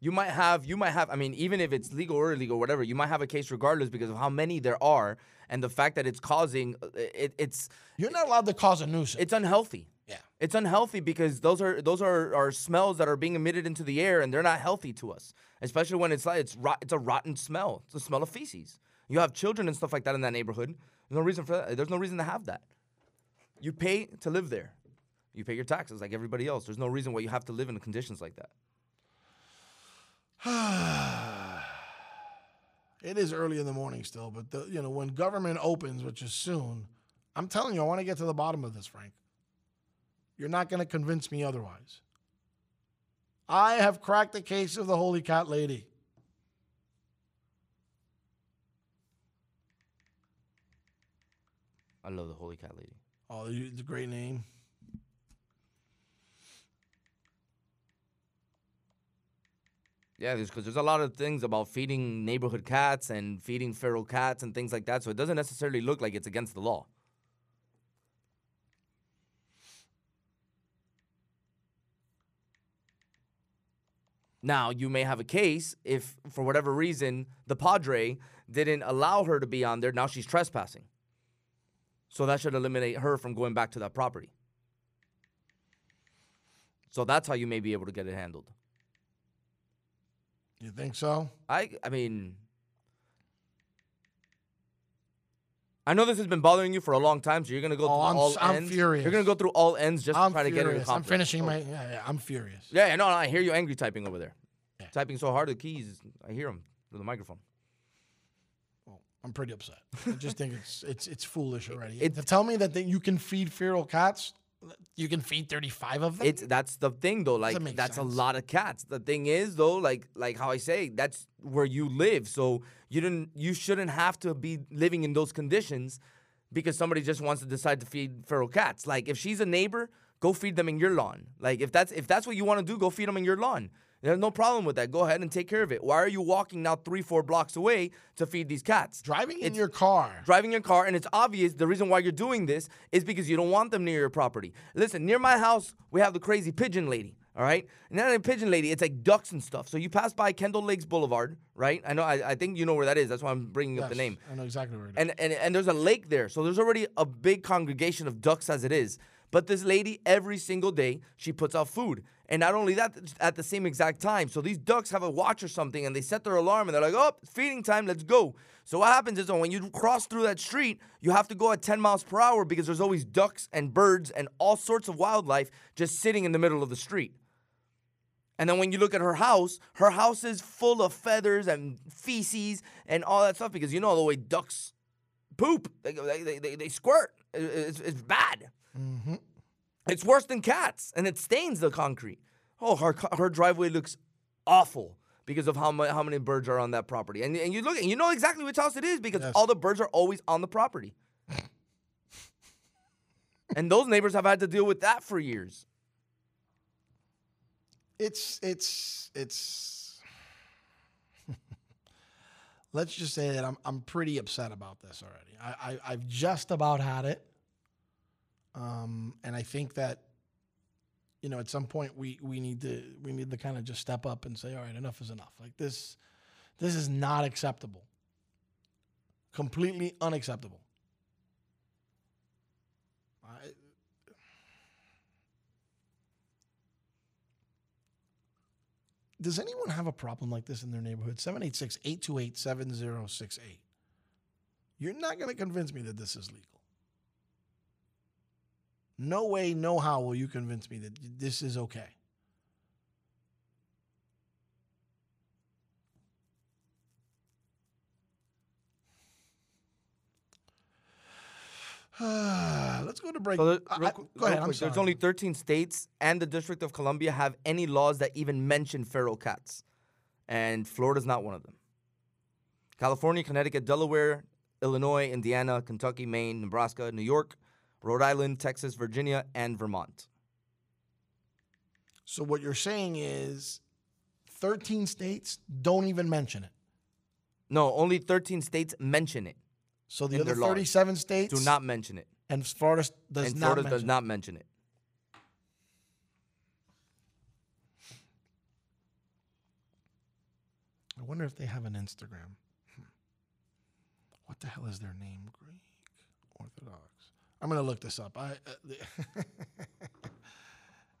You might have, you might have. I mean, even if it's legal or illegal, whatever, you might have a case regardless because of how many there are and the fact that it's causing. uh, It, it's you're not allowed to cause a nuisance. It's unhealthy. Yeah, it's unhealthy because those are those are, are smells that are being emitted into the air and they're not healthy to us, especially when it's like it's rot, it's a rotten smell. It's the smell of feces. You have children and stuff like that in that neighborhood. There's no reason for that. There's no reason to have that. You pay to live there. You pay your taxes like everybody else. There's no reason why you have to live in conditions like that. it is early in the morning still, but the, you know when government opens, which is soon, I'm telling you, I want to get to the bottom of this, Frank. You're not going to convince me otherwise. I have cracked the case of the Holy Cat Lady. I love the Holy Cat Lady. Oh, it's a great name. Yeah, because there's a lot of things about feeding neighborhood cats and feeding feral cats and things like that. So it doesn't necessarily look like it's against the law. Now, you may have a case if, for whatever reason, the Padre didn't allow her to be on there. Now she's trespassing. So that should eliminate her from going back to that property. So that's how you may be able to get it handled. You think so? I I mean I know this has been bothering you for a long time, so you're gonna go Oh, through I'm all I'm ends. furious. You're gonna go through all ends just I'm to try to get it furious. I'm finishing Oh. my. Yeah, yeah, I'm furious. Yeah, yeah, no, no, I hear you angry typing over there. Typing so hard the keys, I hear them through the microphone. I'm pretty upset. I just think it's it's it's foolish already. to tell me that, that you can feed feral cats, You can feed 35 of them. It's that's the thing though. Like make that's sense. a lot of cats. The thing is though, like like how I say, that's where you live. So you didn't you shouldn't have to be living in those conditions because somebody just wants to decide to feed feral cats. Like if she's a neighbor, go feed them in your lawn. Like if that's if that's what you want to do, go feed them in your lawn. There's no problem with that. Go ahead and take care of it. Why are you walking now three, four blocks away to feed these cats? Driving in It's- your car. driving your car, and it's obvious the reason why you're doing this is because you don't want them near your property. Listen, near my house, we have the crazy pigeon lady. All right, and not a pigeon lady, it's like ducks and stuff. So you pass by Kendall Lakes Boulevard, right? I know, I, I think you know where that is. That's why I'm bringing up the name. I know exactly where it is. And, and and there's a lake there, so there's already a big congregation of ducks as it is. But this lady, every single day, she puts out food, and not only that, at the same exact time. So these ducks have a watch or something, and they set their alarm, and they're like, "Oh, feeding time, let's go." So what happens is, when you cross through that street, you have to go at 10 miles per hour because there's always ducks and birds and all sorts of wildlife just sitting in the middle of the street. And then when you look at her house, her house is full of feathers and feces and all that stuff because you know the way ducks poop, they, they, they, they, they squirt. It's, it's bad. Mm-hmm. It's worse than cats, and it stains the concrete. Oh, her her driveway looks awful because of how mu- how many birds are on that property. And, and you look, and you know exactly which house it is because all the birds are always on the property. and those neighbors have had to deal with that for years. It's it's it's. Let's just say that I'm I'm pretty upset about this already. I, I I've just about had it. Um, and I think that, you know, at some point we we need to we need to kind of just step up and say, all right, enough is enough. Like this, this is not acceptable. Completely unacceptable. I, Does anyone have a problem like this in their neighborhood? 786 828 7068. You're not going to convince me that this is legal. No way, no how will you convince me that this is okay. Let's go to break. So there- I- I- go ahead. Quick. There's only 13 states and the District of Columbia have any laws that even mention feral cats, and Florida's not one of them. California, Connecticut, Delaware, Illinois, Indiana, Kentucky, Maine, Nebraska, New York, Rhode Island, Texas, Virginia, and Vermont. So what you're saying is 13 states don't even mention it. No, only 13 states mention it. So the other their laws. 37 states do not mention it. And Florida does and not Florida mention does it. not mention it. I wonder if they have an Instagram. Hmm. What the hell is their name? Greek Orthodox. I'm gonna look this up. I uh,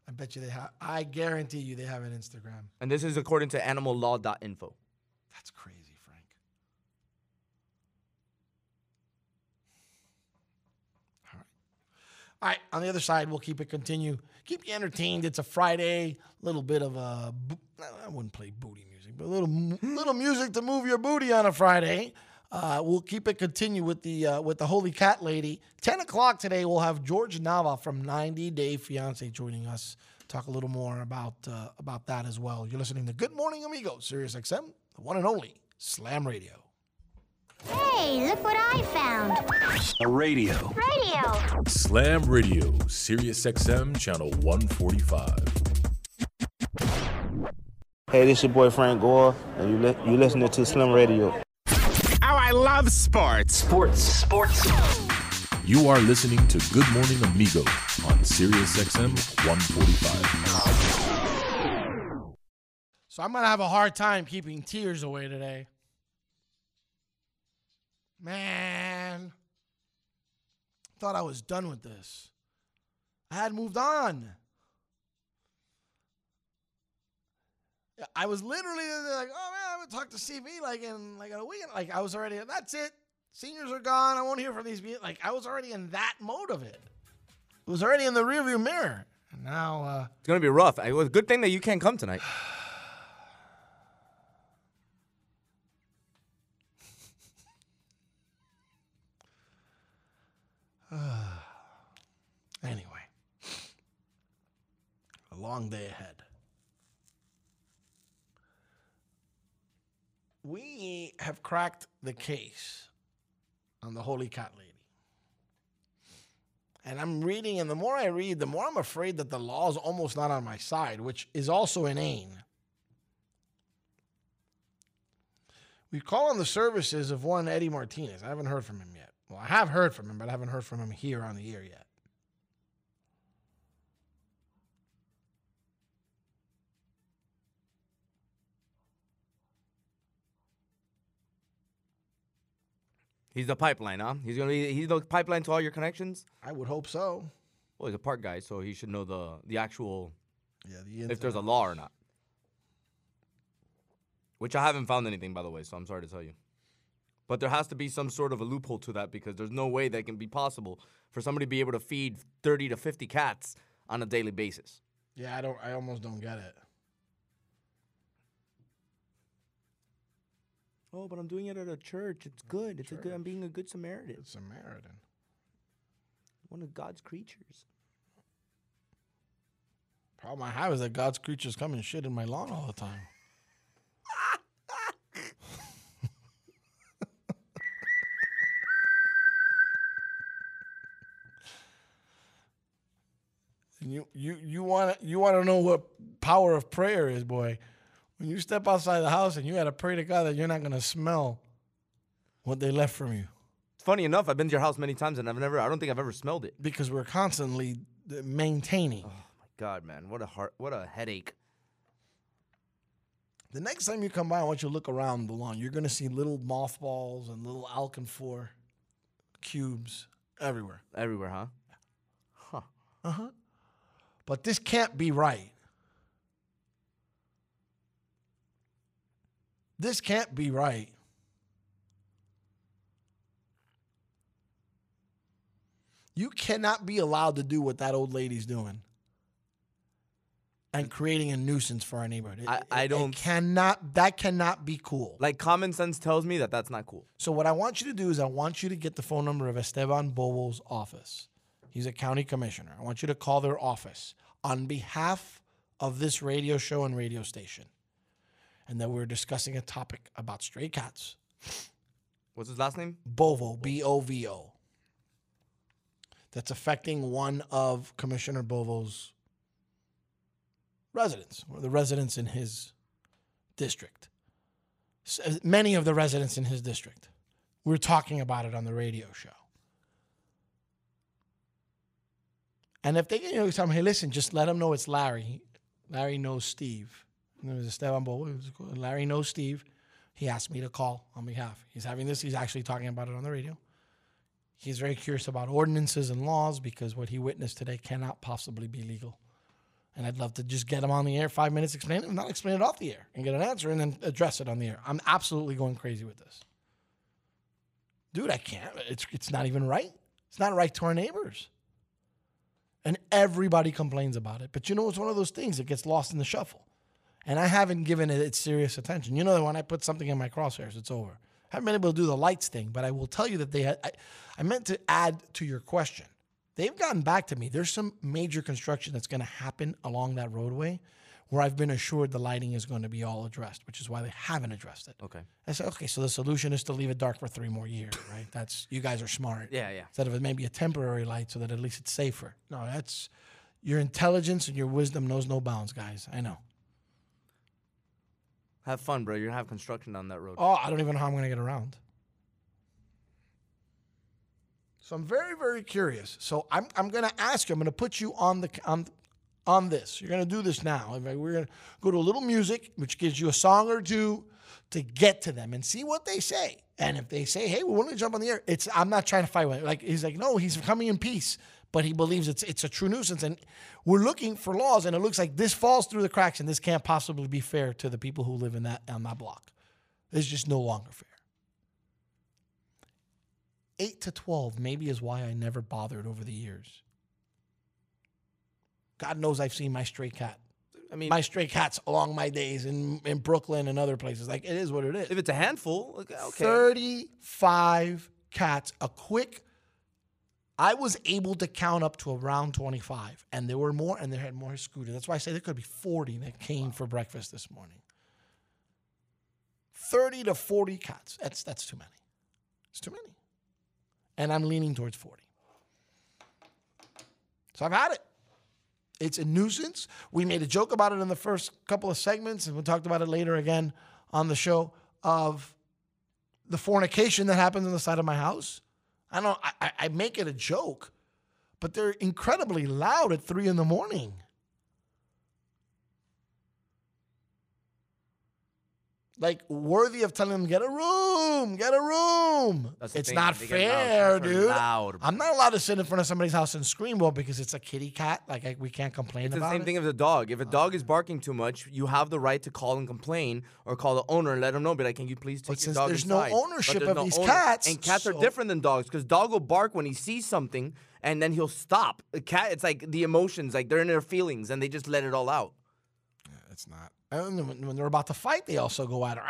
I bet you they have. I guarantee you they have an Instagram. And this is according to animallaw.info. That's crazy, Frank. All right. All right. On the other side, we'll keep it continue. Keep you entertained. It's a Friday. Little bit of a. I wouldn't play booty music, but a little little music to move your booty on a Friday. Uh, we'll keep it continue with the uh, with the Holy Cat Lady. Ten o'clock today. We'll have George Nava from 90 Day Fiance joining us. Talk a little more about uh, about that as well. You're listening to Good Morning Amigo, Sirius XM, the one and only Slam Radio. Hey, look what I found. A radio. Radio. Slam Radio, Sirius XM, channel 145. Hey, this your boy Frank Gore, and you li- you listening to Slim Radio. I love sports. Sports. Sports. You are listening to Good Morning Amigo on Sirius XM 145. So I'm gonna have a hard time keeping tears away today. Man, thought I was done with this. I had moved on. I was literally like, oh man, I'm gonna talk to CV like in like in a week. Like I was already, that's it. Seniors are gone. I won't hear from these people. Like I was already in that mode of it. It was already in the rearview mirror. And now, uh, It's gonna be rough. It was a good thing that you can't come tonight. anyway, a long day ahead. We have cracked the case on the Holy Cat Lady. And I'm reading, and the more I read, the more I'm afraid that the law is almost not on my side, which is also inane. We call on the services of one Eddie Martinez. I haven't heard from him yet. Well, I have heard from him, but I haven't heard from him here on the air yet. He's the pipeline, huh? He's gonna be he's the pipeline to all your connections. I would hope so. Well, he's a park guy, so he should know the the actual Yeah, the if there's a law or not. Which I haven't found anything, by the way, so I'm sorry to tell you. But there has to be some sort of a loophole to that because there's no way that can be possible for somebody to be able to feed 30 to 50 cats on a daily basis. Yeah, I don't. I almost don't get it. Oh, but I'm doing it at a church. It's good. It's a good. I'm being a good Samaritan. Samaritan. One of God's creatures. Problem I have is that God's creatures come and shit in my lawn all the time. And you you you want you want to know what power of prayer is, boy. When you step outside the house and you got to pray to God that you're not going to smell what they left from you. Funny enough, I've been to your house many times and I've never. I don't think I've ever smelled it. because we're constantly uh, maintaining. Oh my God, man, what a heart, what a headache. The next time you come by, I want you to look around the lawn. You're going to see little mothballs and little alcanfor cubes everywhere. Everywhere, huh? Huh. Uh huh. But this can't be right. This can't be right. You cannot be allowed to do what that old lady's doing and creating a nuisance for our neighborhood. It- I- I don't- cannot. That cannot be cool. Like common sense tells me that that's not cool. So what I want you to do is I want you to get the phone number of Esteban Bovo's office. He's a county commissioner. I want you to call their office on behalf of this radio show and radio station. And that we're discussing a topic about stray cats. What's his last name? Bovo, B O V O. That's affecting one of Commissioner Bovo's residents, or the residents in his district. Uh, many of the residents in his district. We're talking about it on the radio show. And if they you know, tell me, hey, listen, just let them know it's Larry. Larry knows Steve. And It was Esteban was. Larry knows Steve. He asked me to call on behalf. He's having this. He's actually talking about it on the radio. He's very curious about ordinances and laws because what he witnessed today cannot possibly be legal. And I'd love to just get him on the air, five minutes, explain it, not explain it off the air, and get an answer and then address it on the air. I'm absolutely going crazy with this. Dude, I can't. It's, it's not even right. It's not right to our neighbors. And everybody complains about it. But you know, it's one of those things that gets lost in the shuffle. And I haven't given it its serious attention. You know that when I put something in my crosshairs, it's over. I haven't been able to do the lights thing, but I will tell you that they had. I, I meant to add to your question. They've gotten back to me. There's some major construction that's going to happen along that roadway where I've been assured the lighting is going to be all addressed, which is why they haven't addressed it. Okay. I said, okay, so the solution is to leave it dark for three more years, right? That's you guys are smart. Yeah, yeah. Instead of it maybe a temporary light so that at least it's safer. No, that's your intelligence and your wisdom knows no bounds, guys. I know. Have fun, bro. You're gonna have construction on that road. Oh, I don't even know how I'm to get around. So I'm very, very curious. So I'm, I'm going to ask you. I'm going to put you on the on on this. You're going to do this now. We're going to go to a little music, which gives you a song or two to get to them and see what they say. And if they say, "Hey, we want to jump on the air," it's I'm not trying to fight with it. Like he's like, "No, he's coming in peace." But he believes it's it's a true nuisance, and we're looking for laws, and it looks like this falls through the cracks, and this can't possibly be fair to the people who live in that on that block. It's just no longer fair. Eight to twelve maybe is why I never bothered over the years. God knows I've seen my stray cat. I mean, my stray cats along my days in in Brooklyn and other places. Like it is what it is. If it's a handful, okay. okay. 35 cats. A quick I was able to count up to around 25, and there were more, and there had more scooters. That's why I say there could be 40 that came for breakfast this morning. 30 to 40 cats. That's that's too many. It's too many. And I'm leaning towards 40. So I've had it. It's a nuisance. We made a joke about it in the first couple of segments, and we talked about it later again on the show of the fornication that happens on the side of my house. I don't. I, I make it a joke, but they're incredibly loud at three in the morning. Like worthy of telling them, get a room, get a room. That's it's not they get loud. fair, dude. loud, I'm not allowed to sit in front of somebody's house and scream well because it's a kitty cat. Like I, we can't complain It's the same it. thing as a dog. If a uh, dog is barking too much, you have the right to call and complain or call the owner and let them know. Be like, can you please take But your since dog there's no inside?" But ownership there's of no these owner. cats, and cats are different than dogs because dog will bark when he sees something and then he'll stop. A cat, it's like the emotions, like they're in their feelings and they just let it all out. Yeah, it's not. And when, they're about to fight, they also go at her.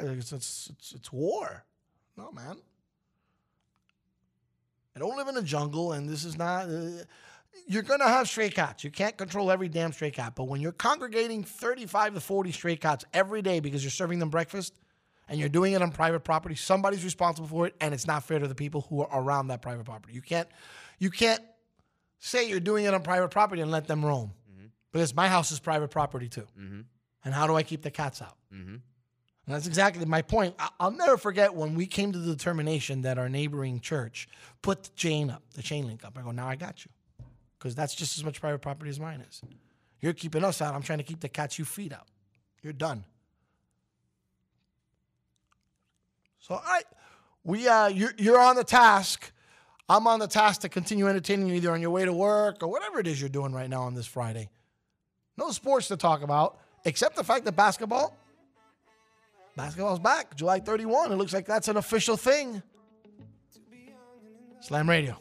It's, it's, it's, it's war. No, man. I don't live in a jungle, and this is not. Uh, you're going to have stray cats. You can't control every damn stray cat. But when you're congregating 35 to 40 stray cats every day because you're serving them breakfast and you're doing it on private property, somebody's responsible for it, and it's not fair to the people who are around that private property. You can't, you can't say you're doing it on private property and let them roam. Because my house is private property too. Mm-hmm. And how do I keep the cats out? Mm-hmm. And that's exactly my point. I'll never forget when we came to the determination that our neighboring church put the chain up, the chain link up. I go, now I got you. Because that's just as much private property as mine is. You're keeping us out. I'm trying to keep the cats you feed out. You're done. So, all right, we, uh, you're, you're on the task. I'm on the task to continue entertaining you either on your way to work or whatever it is you're doing right now on this Friday. No sports to talk about, except the fact that basketball, basketball's back, July 31. It looks like that's an official thing. Slam Radio.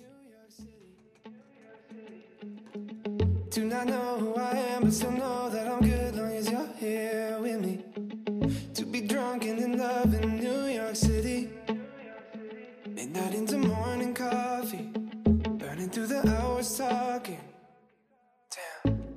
Do not know who I am, but still know that I'm good long as you're here with me. To be drunk and in love in New York City. Midnight into morning coffee. Burning through the hours talking.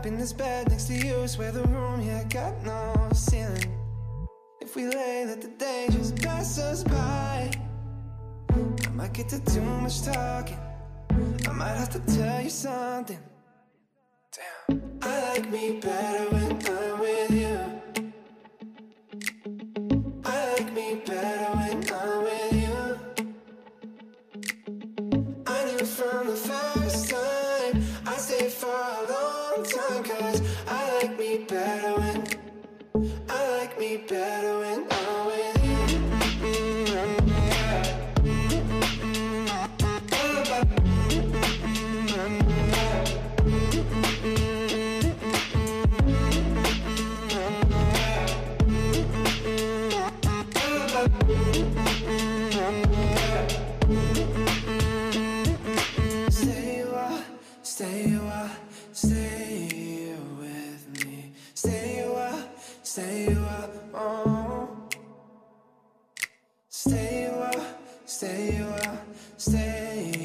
up in this bed next to you, swear the room, yeah, got no ceiling. If we lay, let the day just pass us by. I might get to too much talking. I might have to tell you something. Damn. I like me better when I'm with you. Stay a while, stay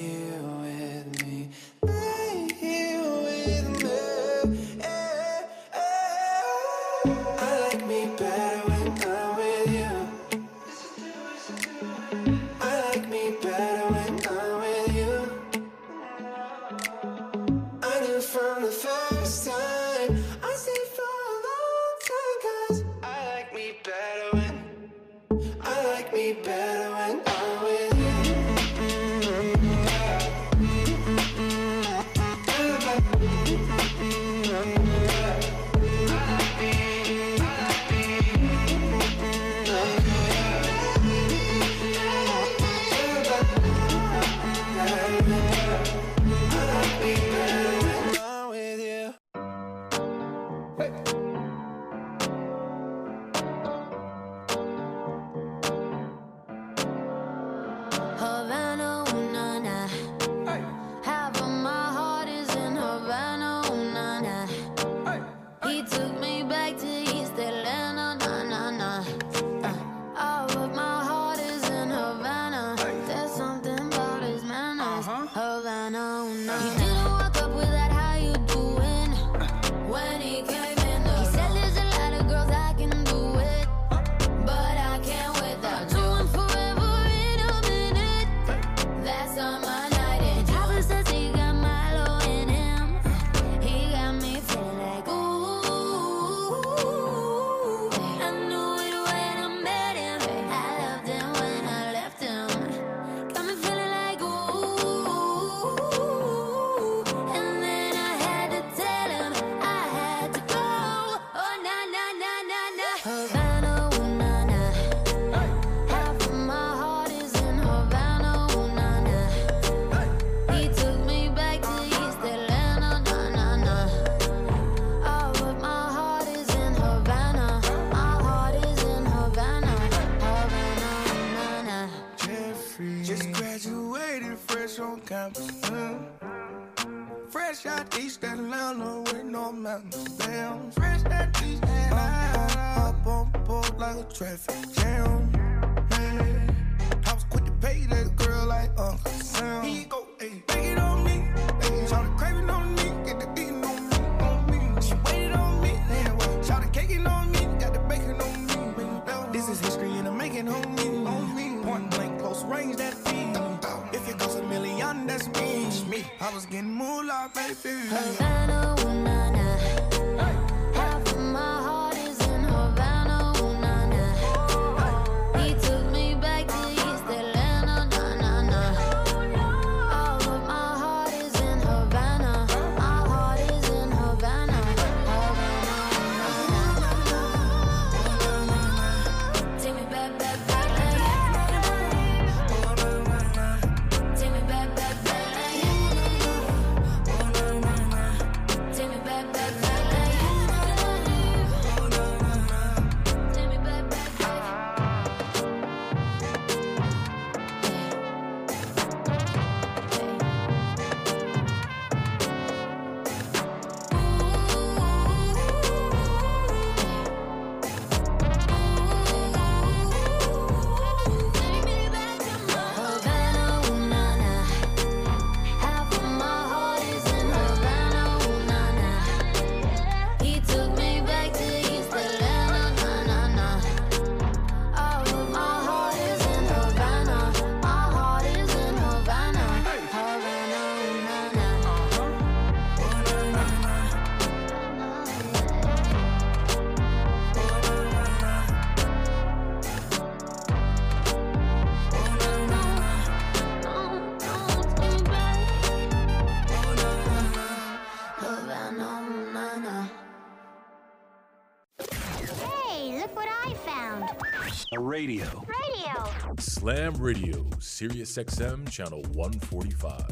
Slam Radio, Sirius XM, channel 145.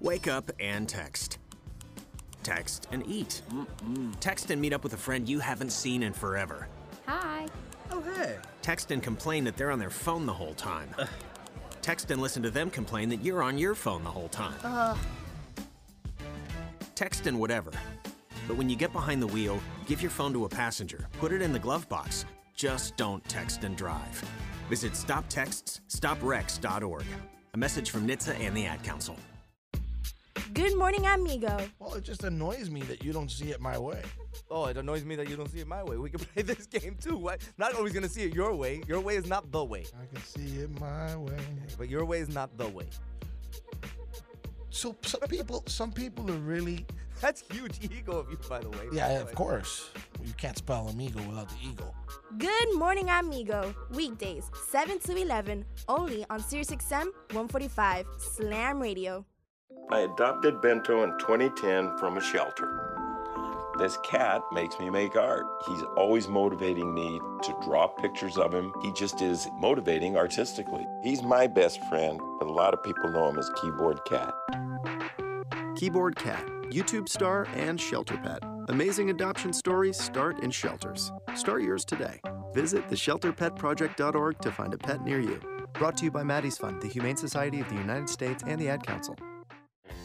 Wake up and text. Text and eat. Text and meet up with a friend you haven't seen in forever. Hi. Oh, hey. Text and complain that they're on their phone the whole time. Text and listen to them complain that you're on your phone the whole time. Uh, Text and whatever. But when you get behind the wheel, give your phone to a passenger, put it in the glove box. Just don't text and drive. Visit stoptextsstopwrecks.org. A message from NHTSA and the Ad Council. Good morning, amigo. Well, it just annoys me that you don't see it my way. Oh, it annoys me that you don't see it my way. We can play this game too. Why? Not always gonna see it your way. Your way is not the way. I can see it my way. But your way is not the way. So some people, some people are really. That's huge ego of you, by the way. Yeah, of course. You can't spell amigo without the ego. Good morning, amigo. Weekdays, 7 to 11, only on SiriusXM 145 Slam Radio. I adopted Bento in 2010 from a shelter. This cat makes me make art. He's always motivating me to draw pictures of him. He just is motivating artistically. He's my best friend, but a lot of people know him as Keyboard Cat. Keyboard Cat, YouTube star and shelter pet. Amazing adoption stories start in shelters. Start yours today. Visit theshelterpetproject.org to find a pet near you. Brought to you by Maddie's Fund, the Humane Society of the United States, and the Ad Council.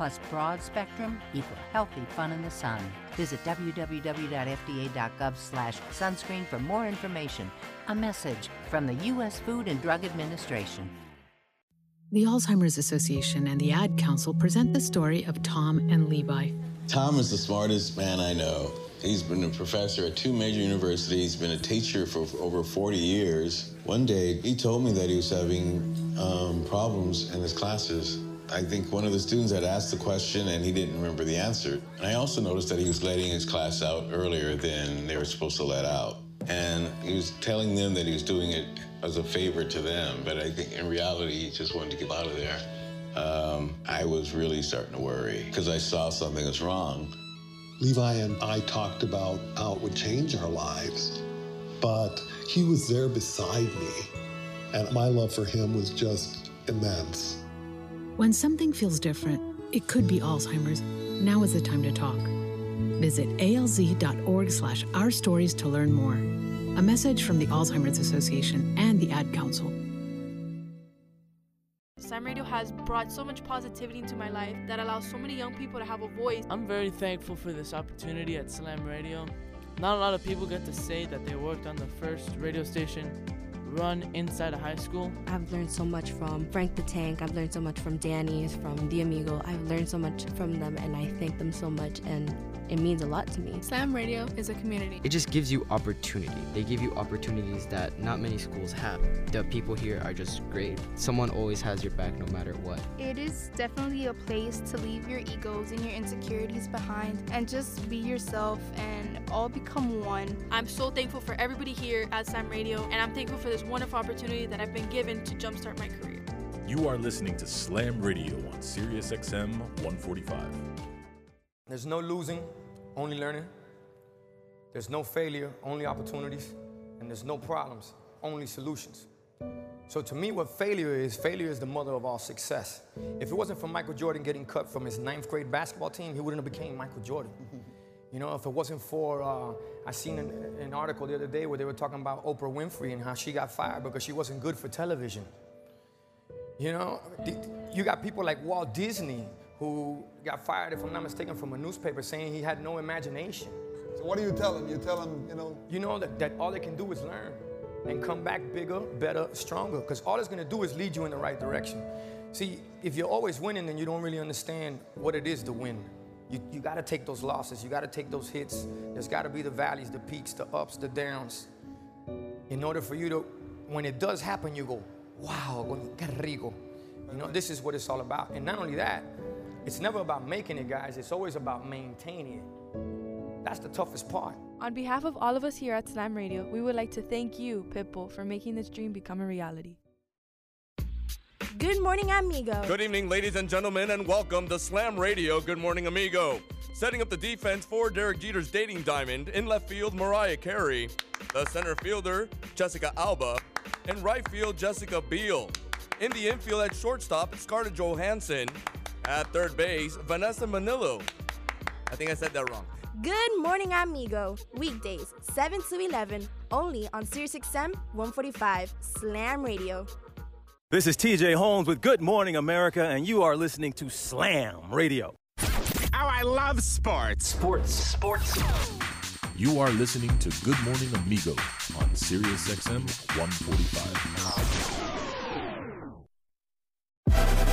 plus broad spectrum equal healthy fun in the sun. Visit www.fda.gov slash sunscreen for more information. A message from the U.S. Food and Drug Administration. The Alzheimer's Association and the Ad Council present the story of Tom and Levi. Tom is the smartest man I know. He's been a professor at two major universities, He's been a teacher for over 40 years. One day, he told me that he was having um, problems in his classes. I think one of the students had asked the question and he didn't remember the answer. And I also noticed that he was letting his class out earlier than they were supposed to let out. And he was telling them that he was doing it as a favor to them, but I think in reality, he just wanted to get out of there. Um, I was really starting to worry because I saw something was wrong. Levi and I talked about how it would change our lives, but he was there beside me, and my love for him was just immense. When something feels different, it could be Alzheimer's. Now is the time to talk. Visit alz.org slash our stories to learn more. A message from the Alzheimer's Association and the Ad Council. Slam Radio has brought so much positivity into my life that allows so many young people to have a voice. I'm very thankful for this opportunity at Slam Radio. Not a lot of people get to say that they worked on the first radio station run inside a high school. I've learned so much from Frank the Tank. I've learned so much from Danny's, from The Amigo. I've learned so much from them, and I thank them so much, and it means a lot to me. Slam Radio is a community. It just gives you opportunity. They give you opportunities that not many schools have. The people here are just great. Someone always has your back no matter what. It is definitely a place to leave your egos and your insecurities behind and just be yourself and all become one. I'm so thankful for everybody here at Slam Radio, and I'm thankful for this wonderful opportunity that I've been given to jumpstart my career. You are listening to Slam Radio on Sirius XM 145. There's no losing, only learning. There's no failure, only opportunities. And there's no problems, only solutions. So to me, what failure is, failure is the mother of all success. If it wasn't for Michael Jordan getting cut from his ninth grade basketball team, he wouldn't have became Michael Jordan. You know, if it wasn't for, uh, I seen an, an article the other day where they were talking about Oprah Winfrey and how she got fired because she wasn't good for television. You know, you got people like Walt Disney who got fired, if I'm not mistaken, from a newspaper saying he had no imagination. So what do you tell him? You tell him, you know, You know that, that all they can do is learn and come back bigger, better, stronger. Because all it's gonna do is lead you in the right direction. See, if you're always winning, then you don't really understand what it is to win. You, you gotta take those losses, you gotta take those hits. There's gotta be the valleys, the peaks, the ups, the downs. In order for you to, when it does happen, you go, wow, qué rico. You know, this is what it's all about. And not only that, it's never about making it, guys, it's always about maintaining it. That's the toughest part. On behalf of all of us here at Slam Radio, we would like to thank you, Pitbull, for making this dream become a reality. Good morning, amigo. Good evening, ladies and gentlemen, and welcome to Slam Radio. Good morning, amigo. Setting up the defense for Derek Jeter's dating diamond in left field, Mariah Carey. The center fielder, Jessica Alba, and right field, Jessica Biel. In the infield at shortstop, it's Scarlett Johansson. At third base, Vanessa Manillo. I think I said that wrong. Good morning, amigo. Weekdays, 7 to 11, only on SiriusXM 145 Slam Radio. This is TJ Holmes with Good Morning America, and you are listening to Slam Radio. Oh, I love sports. Sports, sports. You are listening to Good Morning Amigo on Sirius XM 145. No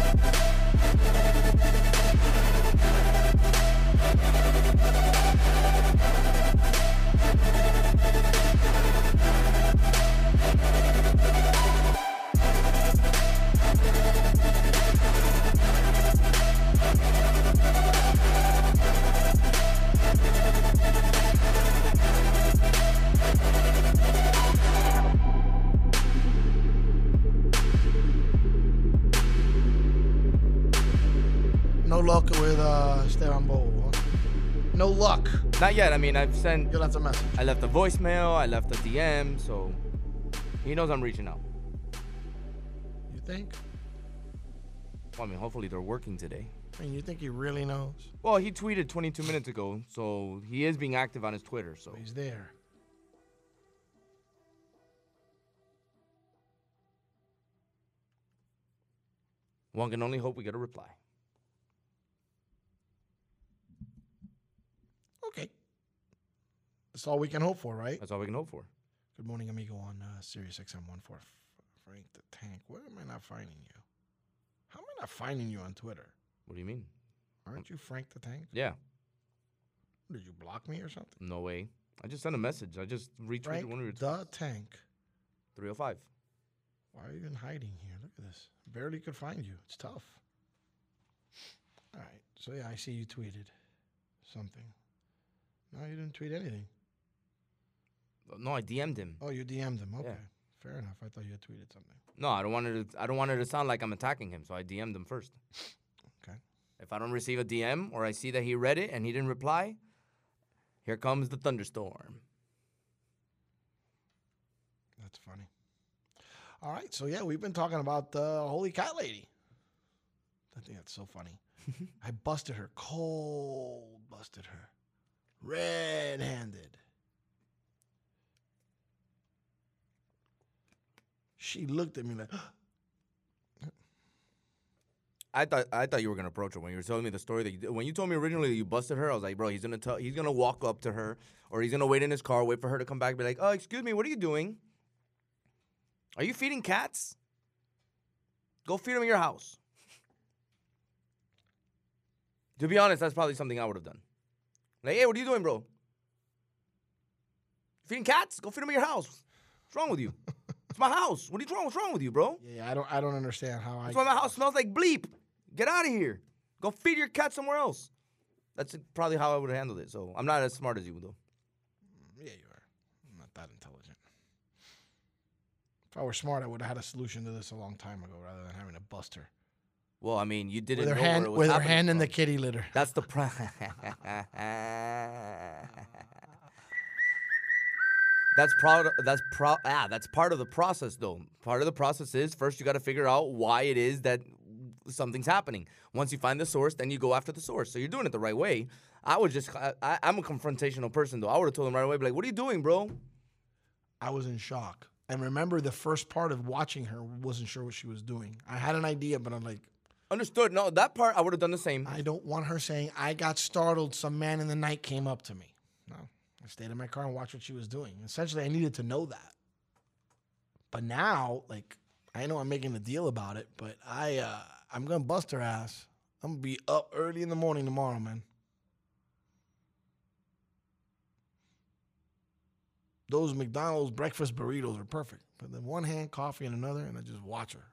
No luck. Not yet. I mean, I've sent. You left a message. I left a voicemail. I left a DM. So he knows I'm reaching out. You think? Well, I mean, hopefully they're working today. I mean, you think he really knows? Well, he tweeted 22 minutes ago, so he is being active on his Twitter. So he's there. One can only hope we get a reply. Okay. That's all we can hope for, right? That's all we can hope for. Good morning, amigo, on uh, Sirius XM 1 for Frank the Tank. Where am I not finding you? How am I not finding you on Twitter? What do you mean? Aren't you Frank the Tank? Yeah. Did you block me or something? No way. I just sent a message. I just retweeted Frank one of your tweets. the tank. 305. Why are you even hiding here? Look at this. Barely could find you. It's tough. All right. So yeah, I see you tweeted something. No, you didn't tweet anything. No, I DM'd him. Oh, you DM'd him. Okay. Yeah. Fair enough. I thought you had tweeted something. No, I don't want it. To, I don't want it to sound like I'm attacking him, so I DM'd him first. Okay. If I don't receive a DM or I see that he read it and he didn't reply, here comes the thunderstorm. That's funny. All right. So yeah, we've been talking about the holy cat lady. I think that's so funny. I busted her cold, busted her red She looked at me like, I thought I thought you were gonna approach her when you were telling me the story that you did. When you told me originally that you busted her, I was like, bro, he's gonna tell, he's gonna walk up to her, or he's gonna wait in his car, wait for her to come back, be like, oh, excuse me, what are you doing? Are you feeding cats? Go feed them in your house. To be honest, that's probably something I would have done. Like, hey, what are you doing, bro? Feeding cats? Go feed them in your house. What's wrong with you? it's my house. What are you wrong? What's wrong with you, bro? yeah, I don't, I don't understand how I. That's why my house smells like bleep. Get out of here. Go feed your cat somewhere else. That's probably how I would have handled it. So I'm not as smart as you, though. Mm, yeah, you are. I'm not that intelligent. If I were smart, I would have had a solution to this a long time ago, rather than having to bust her Well, I mean, you didn't with her know hand, where it was with her happening hand in from. the kitty litter. That's the pro- That's proud. That's pro. Ah, that's part of the process, though. Part of the process is first you got to figure out why it is that something's happening. Once you find the source, then you go after the source. So you're doing it the right way. I would just. I, I'm a confrontational person, though. I would have told him right away, be like, "What are you doing, bro?" I was in shock. And remember, the first part of watching her wasn't sure what she was doing. I had an idea, but I'm like, Understood. No, that part I would have done the same. I don't want her saying, I got startled. Some man in the night came up to me. I stayed in my car and watched what she was doing. Essentially, I needed to know that. But now, like, I know I'm making a deal about it, but I, uh, I'm gonna bust her ass. I'm gonna be up early in the morning tomorrow, man. Those McDonald's breakfast burritos are perfect. But then one hand, coffee in another, and I just watch her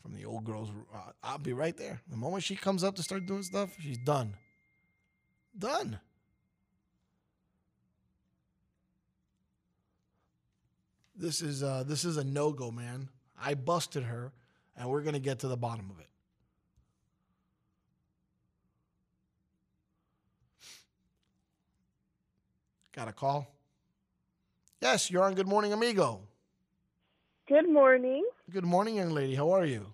from the old girl's. Uh, I'll be right there. The moment she comes up to start doing stuff, she's done. Done. This is uh, this is a no go, man. I busted her, and we're gonna get to the bottom of it. Got a call? Yes, you're on Good Morning Amigo. Good morning. Good morning, young lady. How are you?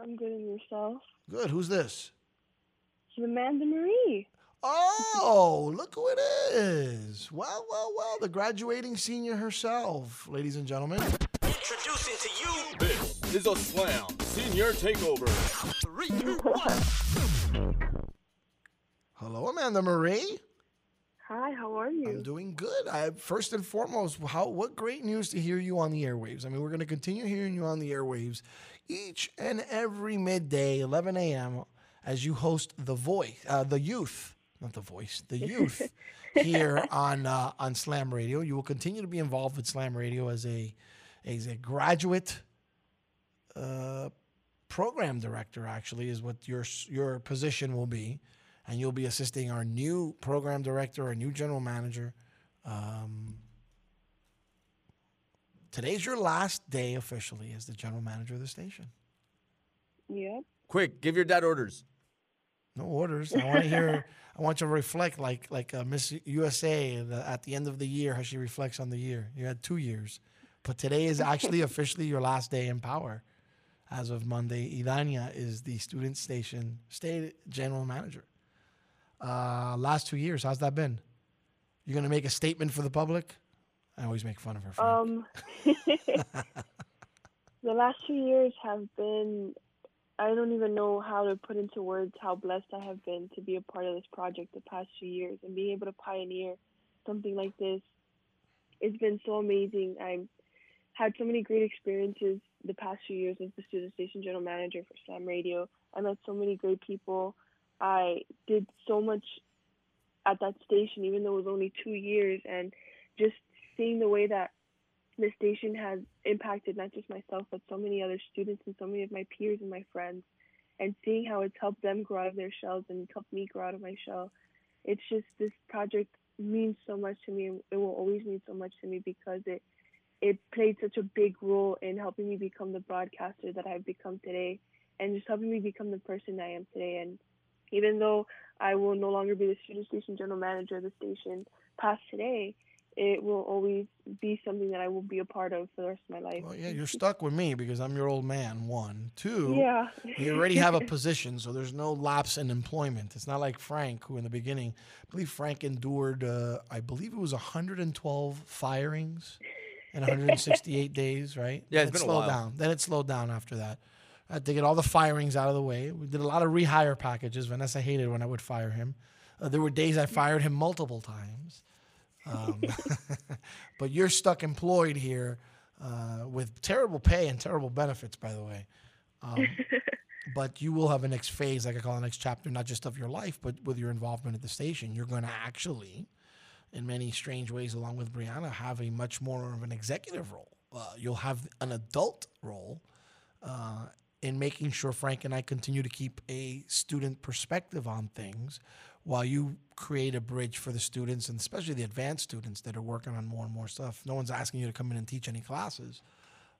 I'm good and yourself. Good. Who's this? It's Amanda Marie. Oh, look who it is. Well, well, well, the graduating senior herself, ladies and gentlemen. Introducing to you. This is a slam senior takeover. Three, two, one. Hello, Amanda Marie. Hi, how are you? I'm doing good. I first and foremost, how what great news to hear you on the airwaves. I mean, we're going to continue hearing you on the airwaves each and every midday, 11 a.m. as you host the voice, uh, the youth, not the voice, the youth here on uh, on Slam Radio. You will continue to be involved with Slam Radio as a as a graduate uh, program director. Actually, is what your your position will be, and you'll be assisting our new program director, our new general manager. Um, today's your last day officially as the general manager of the station. Yep. Quick, give your dad orders. No orders. I want to hear. I want you to reflect like like uh, Miss USA the, at the end of the year how she reflects on the year. You had two years, but today is actually officially your last day in power. As of Monday, Idania is the student station state general manager. Uh, last two years, how's that been? You're gonna make a statement for the public? I always make fun of her. Frank. Um, the last two years have been, I don't even know how to put into words how blessed I have been to be a part of this project the past few years and being able to pioneer something like this. It's been so amazing. I've had so many great experiences the past few years as the student station general manager for Slam Radio. I met so many great people. I did so much at that station, even though it was only two years, and just seeing the way that the station has impacted not just myself, but so many other students and so many of my peers and my friends, and seeing how it's helped them grow out of their shells and helped me grow out of my shell. It's just this project means so much to me, it will always mean so much to me because it it played such a big role in helping me become the broadcaster that I've become today, and just helping me become the person I am today. And even though I will no longer be the student station general manager of the station past today, it will always be something that I will be a part of for the rest of my life. Well, yeah, you're stuck with me because I'm your old man. One, two. Yeah. you already have a position, so there's no lapse in employment. It's not like Frank, who in the beginning, I believe Frank endured, uh, I believe it was 112 firings in 168 days, right? Yeah, Then it's it been a slowed while. down. Then it slowed down after that. I had to get all the firings out of the way. We did a lot of rehire packages. Vanessa hated when I would fire him. Uh, there were days I fired him multiple times. Um, but you're stuck employed here uh, with terrible pay and terrible benefits, by the way. Um, but you will have a next phase, like I call the next chapter, not just of your life, but with your involvement at the station. You're going to actually, in many strange ways, along with Brianna, have a much more of an executive role. Uh, you'll have an adult role uh, in making sure Frank and I continue to keep a student perspective on things while you create a bridge for the students and especially the advanced students that are working on more and more stuff. No one's asking you to come in and teach any classes,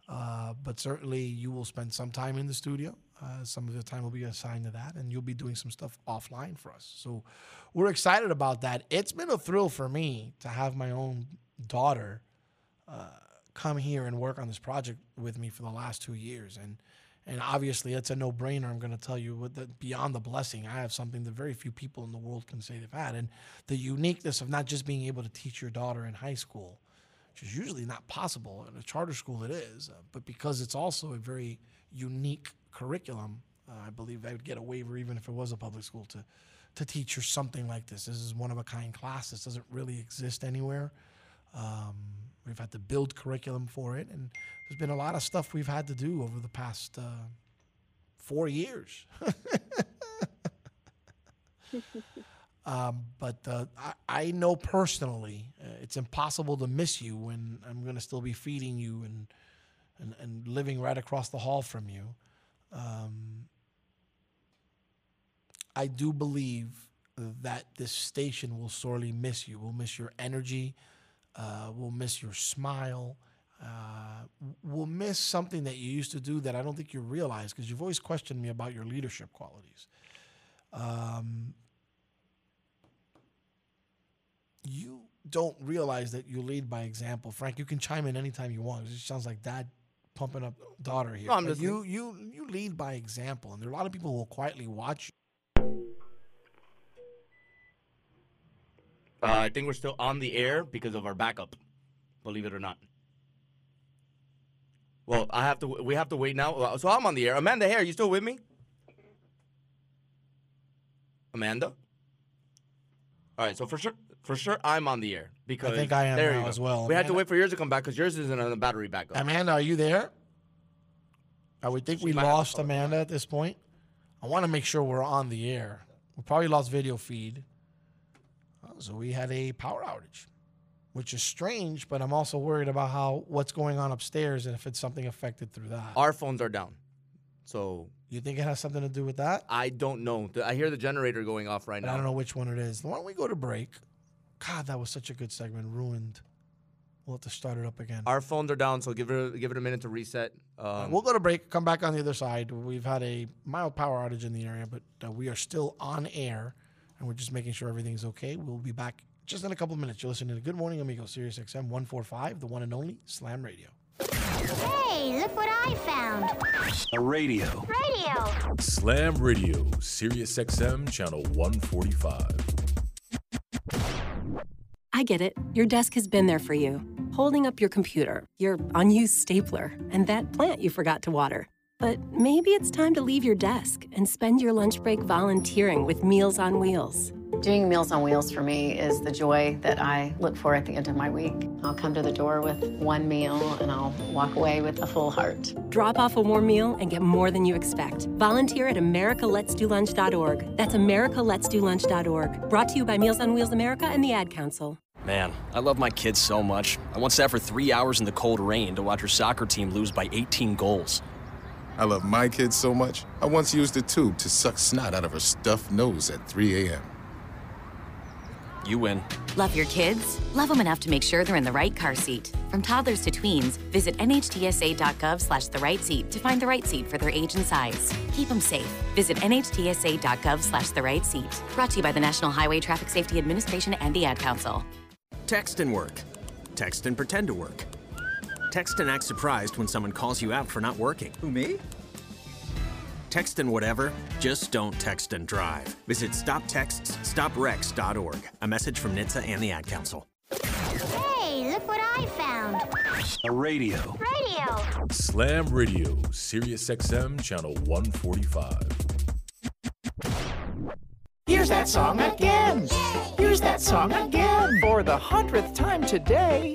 uh, but certainly you will spend some time in the studio. Uh, some of the time will be assigned to that, and you'll be doing some stuff offline for us. So we're excited about that. It's been a thrill for me to have my own daughter uh, come here and work on this project with me for the last two years, and and obviously it's a no-brainer. I'm going to tell you, beyond the blessing, I have something that very few people in the world can say they've had, and the uniqueness of not just being able to teach your daughter in high school, which is usually not possible in a charter school. It is, uh, but because it's also a very unique curriculum, uh, I believe I would get a waiver even if it was a public school to to teach her something like this. This is one of a kind class. This doesn't really exist anywhere. Um, we've had to build curriculum for it, and there's been a lot of stuff we've had to do over the past uh, four years. um, but uh, I, I know personally uh, it's impossible to miss you when I'm going to still be feeding you and, and, and living right across the hall from you. Um, I do believe that this station will sorely miss you. We'll miss your energy. Uh, we'll miss your smile. Uh, we'll miss something that you used to do that I don't think you realize because you've always questioned me about your leadership qualities. Um, you don't realize that you lead by example. Frank, you can chime in anytime you want. It just sounds like dad pumping up daughter here. No, you you you lead by example, and there are a lot of people who will quietly watch you. Uh, I think we're still on the air because of our backup, believe it or not. Well, I have to. We have to wait now. So I'm on the air. Amanda, here, you still with me? Amanda. All right. So for sure, for sure, I'm on the air because I think I am there now as well. We had to wait for yours to come back because yours isn't on the battery backup. Amanda, are you there? I would think we have to lost Amanda at this point. I want to make sure we're on the air. We probably lost video feed. So we had a power outage, which is strange, but I'm also worried about how what's going on upstairs and if it's something affected through that. Our phones are down. So you think it has something to do with that? I don't know. I hear the generator going off right But now. I don't know which one it is. Why don't we go to break? God, that was such a good segment. Ruined. We'll have to start it up again. Our phones are down, so give it give it a minute to reset. Um, we'll go to break. Come back on the other side. We've had a mild power outage in the area, but uh, we are still on air, and we're just making sure everything's okay. We'll be back just in a couple of minutes. You're listening to Good Morning Amigo, Sirius XM 145, the one and only Slam Radio. Hey, look what I found. A radio. Radio. Slam Radio, Sirius XM, channel 145. I get it. Your desk has been there for you, holding up your computer, your unused stapler, and that plant you forgot to water. But maybe it's time to leave your desk and spend your lunch break volunteering with Meals on Wheels. Doing Meals on Wheels for me is the joy that I look for at the end of my week. I'll come to the door with one meal and I'll walk away with a full heart. Drop off a warm meal and get more than you expect. Volunteer at americaletsdolunch.org. That's americaletsdolunch.org. Brought to you by Meals on Wheels America and the Ad Council. Man, I love my kids so much. I once sat for three hours in the cold rain to watch her soccer team lose by 18 goals. I love my kids so much, I once used a tube to suck snot out of her stuffed nose at 3 a.m. You win. Love your kids? Love them enough to make sure they're in the right car seat. From toddlers to tweens, visit nhtsa.gov slash the right seat to find the right seat for their age and size. Keep them safe. Visit nhtsa.gov slash the right seat. Brought to you by the National Highway Traffic Safety Administration and the Ad Council. Text and work. Text and pretend to work. Text and act surprised when someone calls you out for not working. Who, me? Text and whatever, just don't text and drive. Visit stoptextsstopwrecks.org. A message from NHTSA and the Ad Council. Hey, look what I found. A radio. Radio. Slam Radio, Sirius XM, channel 145. Here's that song again. Here's that song again. For the hundredth time today.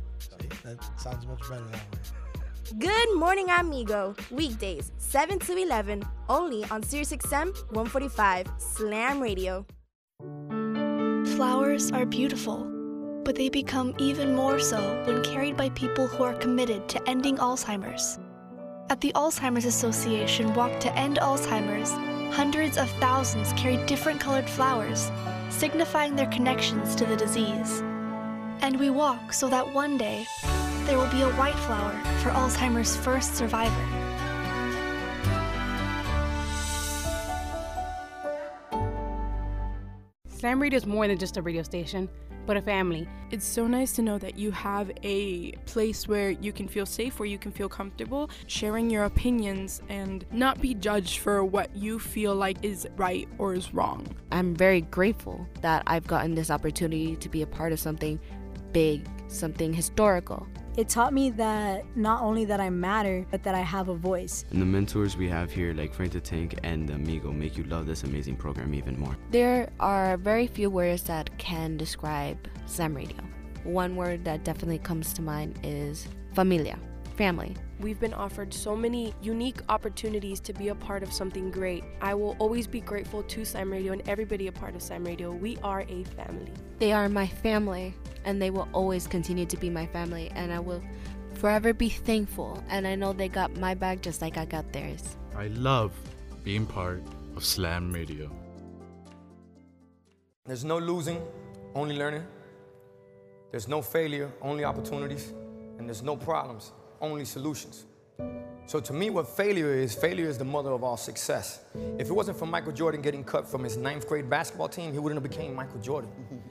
See, that sounds much better that way. Good morning, amigo. Weekdays, 7 to 11, only on SiriusXM 145 Slam Radio. Flowers are beautiful, but they become even more so when carried by people who are committed to ending Alzheimer's. At the Alzheimer's Association Walk to End Alzheimer's, hundreds of thousands carry different colored flowers, signifying their connections to the disease. And we walk so that one day there will be a white flower for Alzheimer's first survivor. Slam Radio is more than just a radio station, but a family. It's so nice to know that you have a place where you can feel safe, where you can feel comfortable sharing your opinions and not be judged for what you feel like is right or is wrong. I'm very grateful that I've gotten this opportunity to be a part of something big, something historical. It taught me that not only that I matter, but that I have a voice. And the mentors we have here, like Frank the Tank and Amigo, make you love this amazing program even more. There are very few words that can describe Slam Radio. One word that definitely comes to mind is familia, family. We've been offered so many unique opportunities to be a part of something great. I will always be grateful to Slam Radio and everybody a part of Slam Radio. We are a family. They are my family, and they will always continue to be my family, and I will forever be thankful. And I know they got my back just like I got theirs. I love being part of Slam Radio. There's no losing, only learning. There's no failure, only opportunities. And there's no problems, only solutions. So to me, what failure is, failure is the mother of all success. If it wasn't for Michael Jordan getting cut from his ninth grade basketball team, he wouldn't have became Michael Jordan.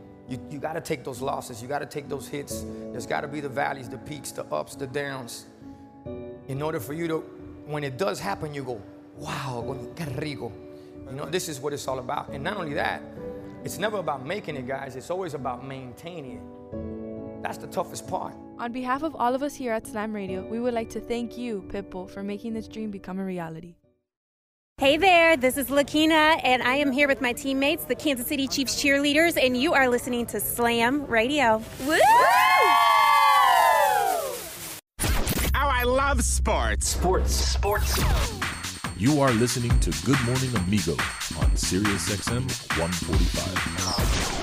You, you gotta take those losses, you gotta take those hits. There's gotta be the valleys, the peaks, the ups, the downs. In order for you to, when it does happen, you go, wow, qué rico. You know, this is what it's all about. And not only that, it's never about making it, guys, it's always about maintaining it. That's the toughest part. On behalf of all of us here at Slam Radio, we would like to thank you, Pitbull, for making this dream become a reality. Hey there, this is Lakina, and I am here with my teammates, the Kansas City Chiefs cheerleaders, and you are listening to Slam Radio. Woo! How I love sports. Sports. Sports. You are listening to Good Morning Amigo on Sirius XM 145.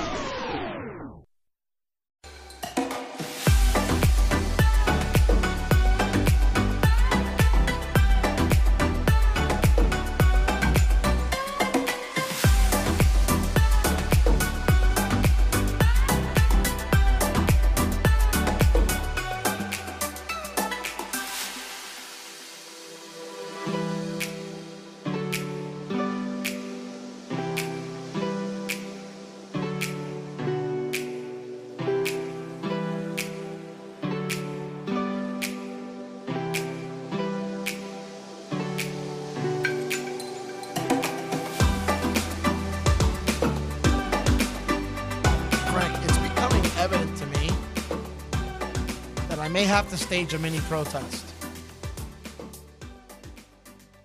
Have to stage a mini protest.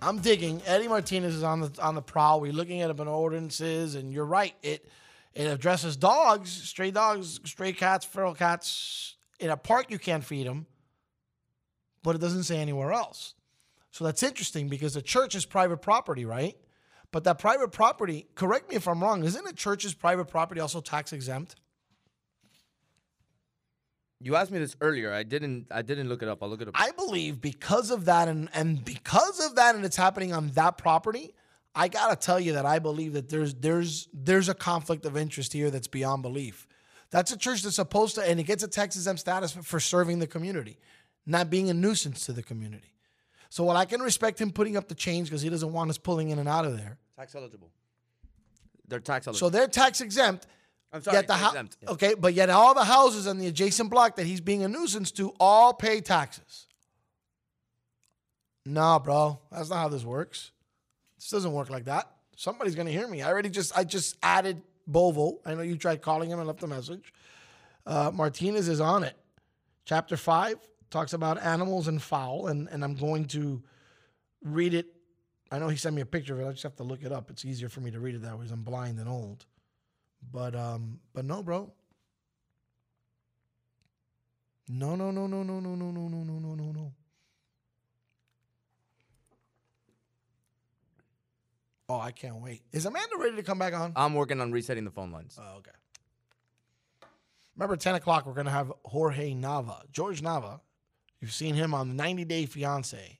I'm digging. Eddie Martinez is on the on the prowl. We're looking at an ordinances, and you're right. It it addresses dogs, stray dogs, stray cats, feral cats. In a park, you can't feed them, but it doesn't say anywhere else. So that's interesting because the church is private property, right? But that private property, correct me if I'm wrong, isn't a church's private property also tax exempt? You asked me this earlier. I didn't. I didn't look it up. I'll look it up. I believe because of that and and because of that and it's happening on that property, I gotta tell you that I believe that there's there's there's a conflict of interest here that's beyond belief. That's a church that's supposed to and it gets a tax exempt status for, for serving the community, not being a nuisance to the community. So while I can respect him putting up the change because he doesn't want us pulling in and out of there, Tax eligible. They're tax eligible. so they're tax exempt. I'm sorry, Yet the tax hou- exempt, yeah. Okay, but yet all the houses on the adjacent block that he's being a nuisance to all pay taxes. No, bro, that's not how this works. This doesn't work like that. Somebody's gonna hear me. I already just I just added Bovo. I know you tried calling him and left a message. Uh, Martinez is on it. Chapter five talks about animals and fowl, and and I'm going to read it. I know he sent me a picture of it. I just have to look it up. It's easier for me to read it that way because I'm blind and old. But um, but no, bro. No, no, no, no, no, no, no, no, no, no, no, no, no. Oh, I can't wait. Is Amanda ready to come back on? I'm working on resetting the phone lines. Oh, okay. Remember, 10 o'clock, we're going to have Jorge Nava. George Nava. You've seen him on 90 Day Fiance.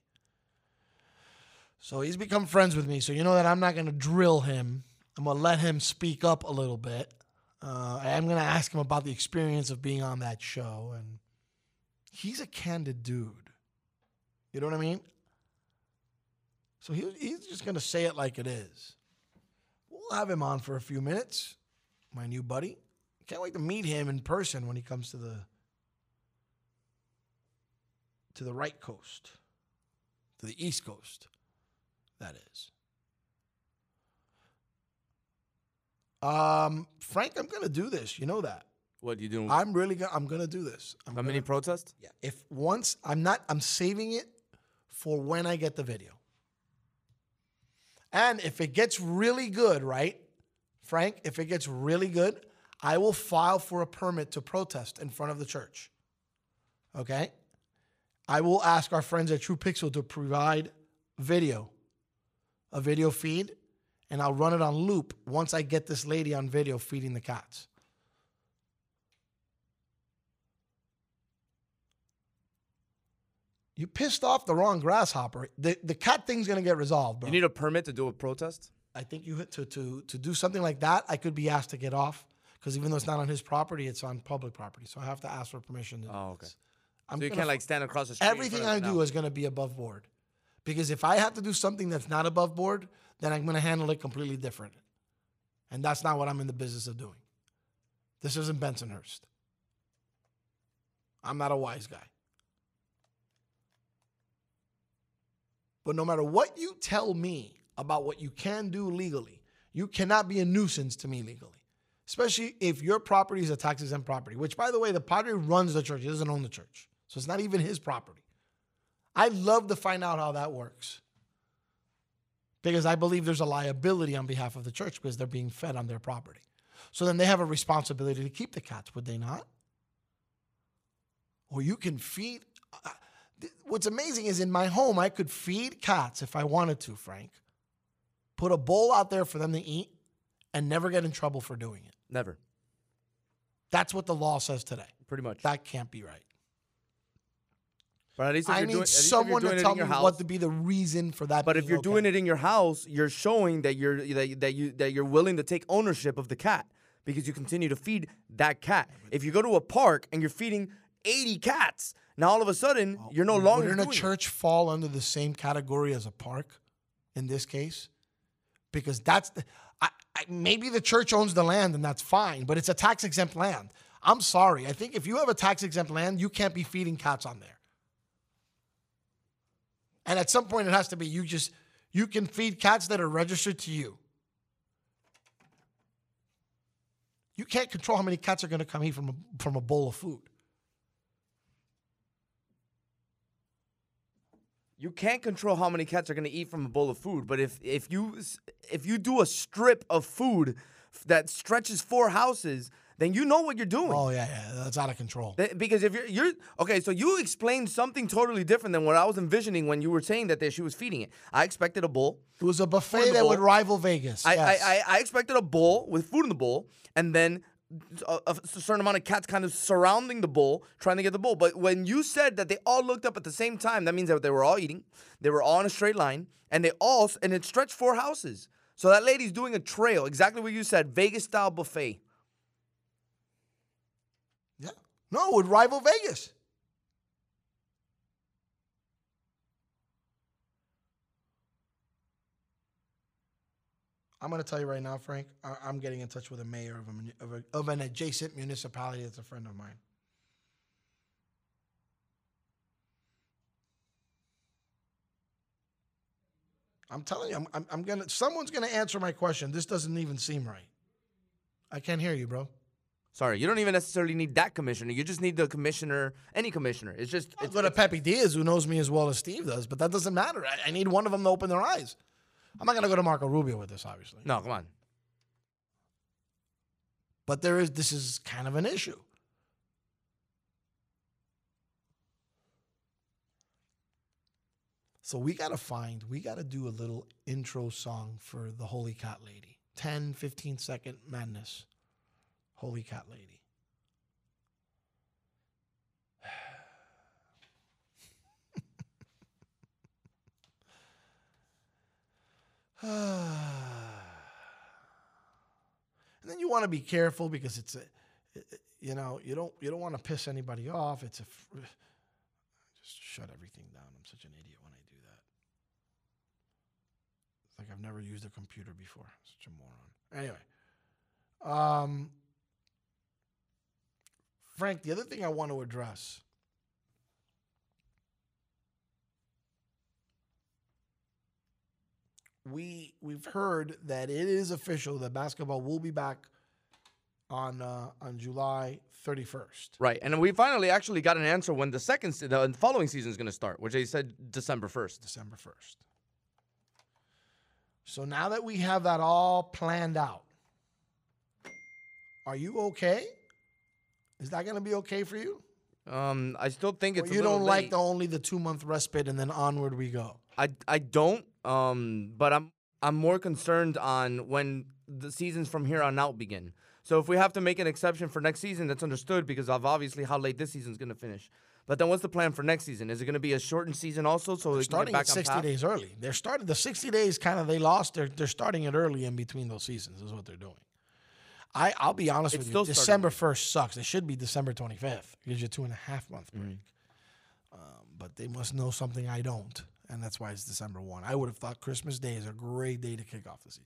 So he's become friends with me. So you know that I'm not going to drill him. I'm going to let him speak up a little bit. Uh, I am going to ask him about the experience of being on that show. And he's a candid dude. You know what I mean? So he, he's just going to say it like it is. We'll have him on for a few minutes, my new buddy. Can't wait to meet him in person when he comes to the to the right coast, to the east coast. That is. Um, Frank, I'm gonna do this. You know that. What you doing? I'm really gonna. I'm gonna do this. I'm a mini protest. Yeah. If once I'm not, I'm saving it for when I get the video. And if it gets really good, right, Frank? If it gets really good, I will file for a permit to protest in front of the church. Okay. I will ask our friends at True Pixel to provide video, a video feed, and I'll run it on loop once I get this lady on video feeding the cats. You pissed off the wrong grasshopper. The the cat thing's gonna get resolved, bro. You need a permit to do a protest. I think you to to to do something like that. I could be asked to get off Because even though it's not on his property, it's on public property. So I have to ask for permission. To Oh, okay. I'm so you gonna can't like stand across the street. Everything I do no. is going to be above board. Because if I have to do something that's not above board, then I'm going to handle it completely different. And that's not what I'm in the business of doing. This isn't Bensonhurst. I'm not a wise guy. But no matter what you tell me about what you can do legally, you cannot be a nuisance to me legally. Especially if your property is a tax exempt property, which, by the way, the padre runs the church. He doesn't own the church. So it's not even his property. I'd love to find out how that works. Because I believe there's a liability on behalf of the church because they're being fed on their property. So then they have a responsibility to keep the cats, would they not? Or you can feed. uh, What's amazing is in my home, I could feed cats if I wanted to, Frank. Put a bowl out there for them to eat and never get in trouble for doing it. Never. That's what the law says today. Pretty much. That can't be right. But at least I need doing, someone to tell it in your me house, what to be the reason for that. But if you're okay. doing it in your house, you're showing that you're that, that you that you're willing to take ownership of the cat because you continue to feed that cat. If you go to a park and you're feeding 80 cats, now all of a sudden you're no longer Wouldn't a doing it. church fall under the same category as a park in this case? Because that's the, I, I, maybe the church owns the land and that's fine, but it's a tax exempt land. I'm sorry. I think if you have a tax exempt land, you can't be feeding cats on there. And at some point, it has to be you just you can feed cats that are registered to you. You can't control how many cats are going to come eat from a, from a bowl of food. You can't control how many cats are going to eat from a bowl of food, but if if you if you do a strip of food that stretches four houses, then you know what you're doing. Oh yeah, yeah, that's out of control. Th- Because if you're you're okay, so you explained something totally different than what I was envisioning when you were saying that she was feeding it. I expected a bowl. It was a buffet that would rival Vegas. I, yes. I, I I expected a bowl with food in the bowl, and then a, a certain amount of cats kind of surrounding the bowl, trying to get the bowl. But when you said that they all looked up at the same time, that means that they were all eating. They were all in a straight line, and they all and it stretched four houses. So that lady's doing a trail, exactly what you said, Vegas style buffet. Yeah. No, it would rival Vegas. I'm going to tell you right now, Frank. I- I'm getting in touch with a mayor of, a, of, a, of an adjacent municipality that's a friend of mine. I'm telling you, I'm, I'm, I'm gonna. Someone's gonna answer my question. This doesn't even seem right. I can't hear you, bro. Sorry, you don't even necessarily need that commissioner. You just need the commissioner, any commissioner. It's just it's, go to Pepe Diaz, who knows me as well as Steve does, but that doesn't matter. I, I need one of them to open their eyes. I'm not going to go to Marco Rubio with this, obviously. no, come on. But there is this is kind of an issue. So we got to find, we got to do a little intro song for the Holy Cat Lady. 10, 15 second madness. Holy Cat Lady. and then you want to be careful because it's a you know you don't you don't want to piss anybody off. It's a just shut everything down. I'm such an idiot when i do that. It's like i've never used a computer before. Such a moron. Anyway um frank the other thing i want to address we we've heard that it is official that basketball will be back on uh, on July 31st. Right, and we finally actually got an answer when the second, se- the following season is going to start, which they said December first. December 1st. So now that we have that all planned out, are you okay? Is that going to be okay for you? Um, I still think it's. a you don't like the only the two month respite and then onward we go. I I don't. Um, but I'm I'm more concerned on when the seasons from here on out begin. So if we have to make an exception for next season, that's understood because of obviously how late this season's going to finish. But then what's the plan for next season? Is it going to be a shortened season also, so they can get starting back at 60 path? days early. They're starting the 60 days kind of they lost. They're they're starting it early in between those seasons is what they're doing. I I'll be honest It's with you. December first sucks. It should be December twenty fifth. Gives you a two and a half month Mm-hmm. break. Um, but they must know something I don't, and that's why it's December one. I would have thought Christmas Day is a great day to kick off the season.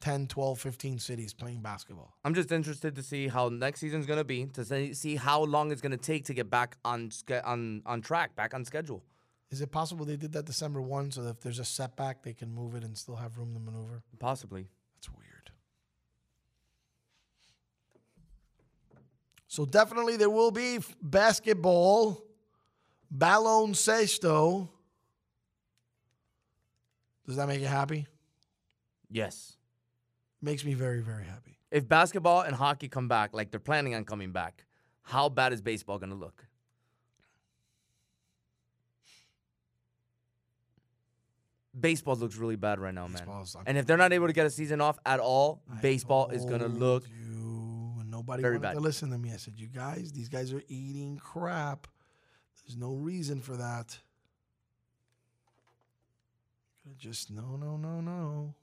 10, 12, 15 cities playing basketball. I'm just interested to see how next season's gonna be to see, how long it's gonna take to get back on on on track, back on schedule. Is it possible they did that December one so that if there's a setback, they can move it and still have room to maneuver? Possibly. That's weird. So definitely there will be basketball, baloncesto. Does that make you happy? Yes. Makes me very, very happy. If basketball and hockey come back like they're planning on coming back, how bad is baseball gonna look? Baseball looks really bad right now, man. And if they're not able to get a season off at all, baseball is gonna look Nobody very bad. to listen to me. I said, "You guys, these guys are eating crap. There's no reason for that. Just no, no, no, no."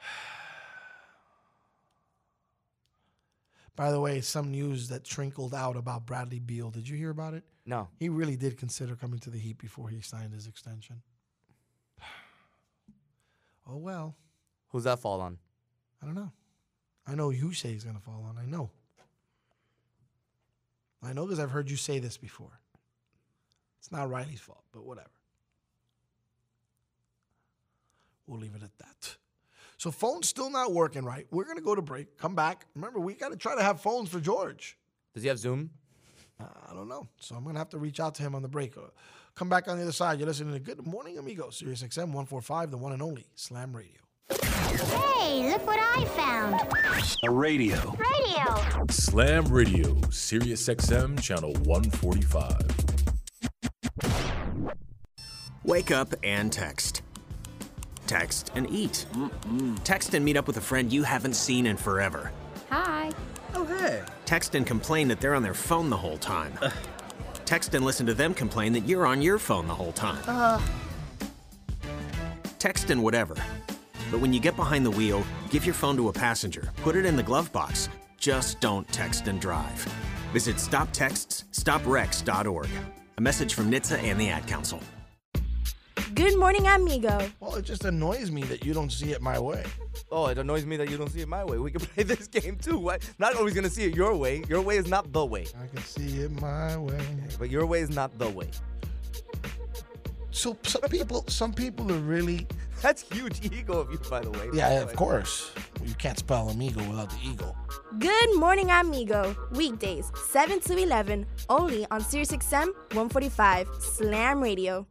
By the way, some news that trickled out about Bradley Beal. Did you hear about it? No. He really did consider coming to the Heat before he signed his extension. Oh well. Who's that fall on? I don't know. I know you say he's going to fall on. I know. I know because I've heard you say this before. It's not Riley's fault, but whatever. We'll leave it at that. So phone's still not working right. We're going to go to break. Come back. Remember, we got to try to have phones for George. Does he have Zoom? I don't know. So I'm going to have to reach out to him on the break. Uh, Come back on the other side. You're listening to Good Morning Amigo, Sirius XM 145, the one and only Slam Radio. Hey, look what I found. A radio. Radio. Slam Radio, Sirius XM, channel 145. Wake up and text. Text and eat. Text and meet up with a friend you haven't seen in forever. Hi. Oh, hey. Text and complain that they're on their phone the whole time. Text and listen to them complain that you're on your phone the whole time. Ugh. Text and whatever. But when you get behind the wheel, give your phone to a passenger, put it in the glove box. Just don't text and drive. Visit stoptextsstopwrecks.org. A message from NHTSA and the Ad Council. Good morning, amigo. Well, it just annoys me that you don't see it my way. Oh, it annoys me that you don't see it my way. We can play this game too. What? Not always gonna see it your way. Your way is not the way. I can see it my way. But your way is not the way. So some people, some people are really. That's huge ego of you, by the way. Yeah, of course. You can't spell amigo without the ego. Good morning, amigo. Weekdays, 7 to 11, only on SiriusXM 145 Slam Radio.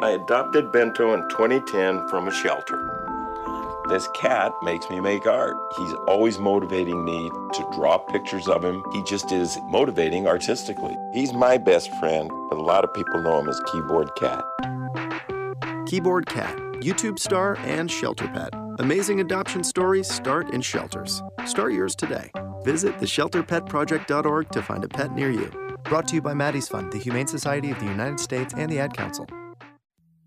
I adopted Bento in 2010 from a shelter. This cat makes me make art. He's always motivating me to draw pictures of him. He just is motivating artistically. He's my best friend, but a lot of people know him as Keyboard Cat. Keyboard Cat, YouTube star and shelter pet. Amazing adoption stories start in shelters. Start yours today. Visit theshelterpetproject.org to find a pet near you. Brought to you by Maddie's Fund, the Humane Society of the United States, and the Ad Council.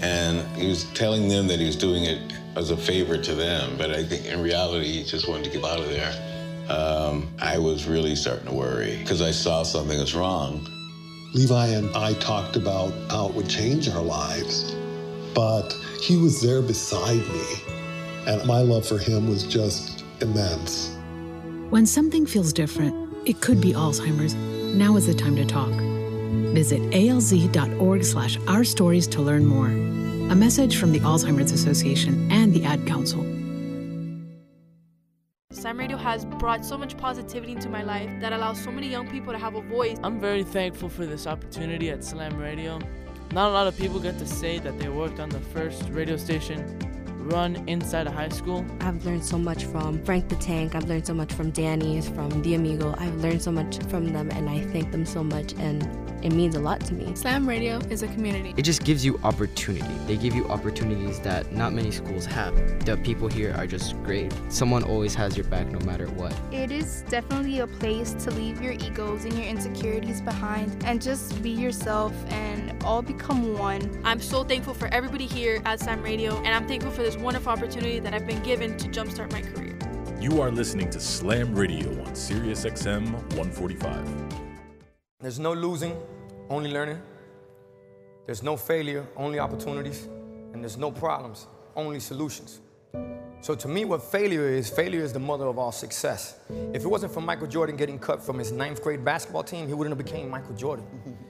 And he was telling them that he was doing it as a favor to them, but I think in reality, he just wanted to get out of there. Um, I was really starting to worry because I saw something was wrong. Levi and I talked about how it would change our lives, but he was there beside me, and my love for him was just immense. When something feels different, it could be Alzheimer's. Now is the time to talk. Visit alz.org slash our stories to learn more. A message from the Alzheimer's Association and the Ad Council. Slam Radio has brought so much positivity into my life that allows so many young people to have a voice. I'm very thankful for this opportunity at Slam Radio. Not a lot of people get to say that they worked on the first radio station run inside of high school. I've learned so much from Frank the Tank. I've learned so much from Danny, from The Amigo. I've learned so much from them, and I thank them so much, and it means a lot to me. Slam Radio is a community. It just gives you opportunity. They give you opportunities that not many schools have. The people here are just great. Someone always has your back no matter what. It is definitely a place to leave your egos and your insecurities behind and just be yourself and all become one. I'm so thankful for everybody here at Slam Radio, and I'm thankful for this wonderful opportunity that I've been given to jumpstart my career. You are listening to Slam Radio on Sirius XM 145. There's no losing, only learning. There's no failure, only opportunities. And there's no problems, only solutions. So to me, what failure is, failure is the mother of all success. If it wasn't for Michael Jordan getting cut from his ninth grade basketball team, he wouldn't have became Michael Jordan.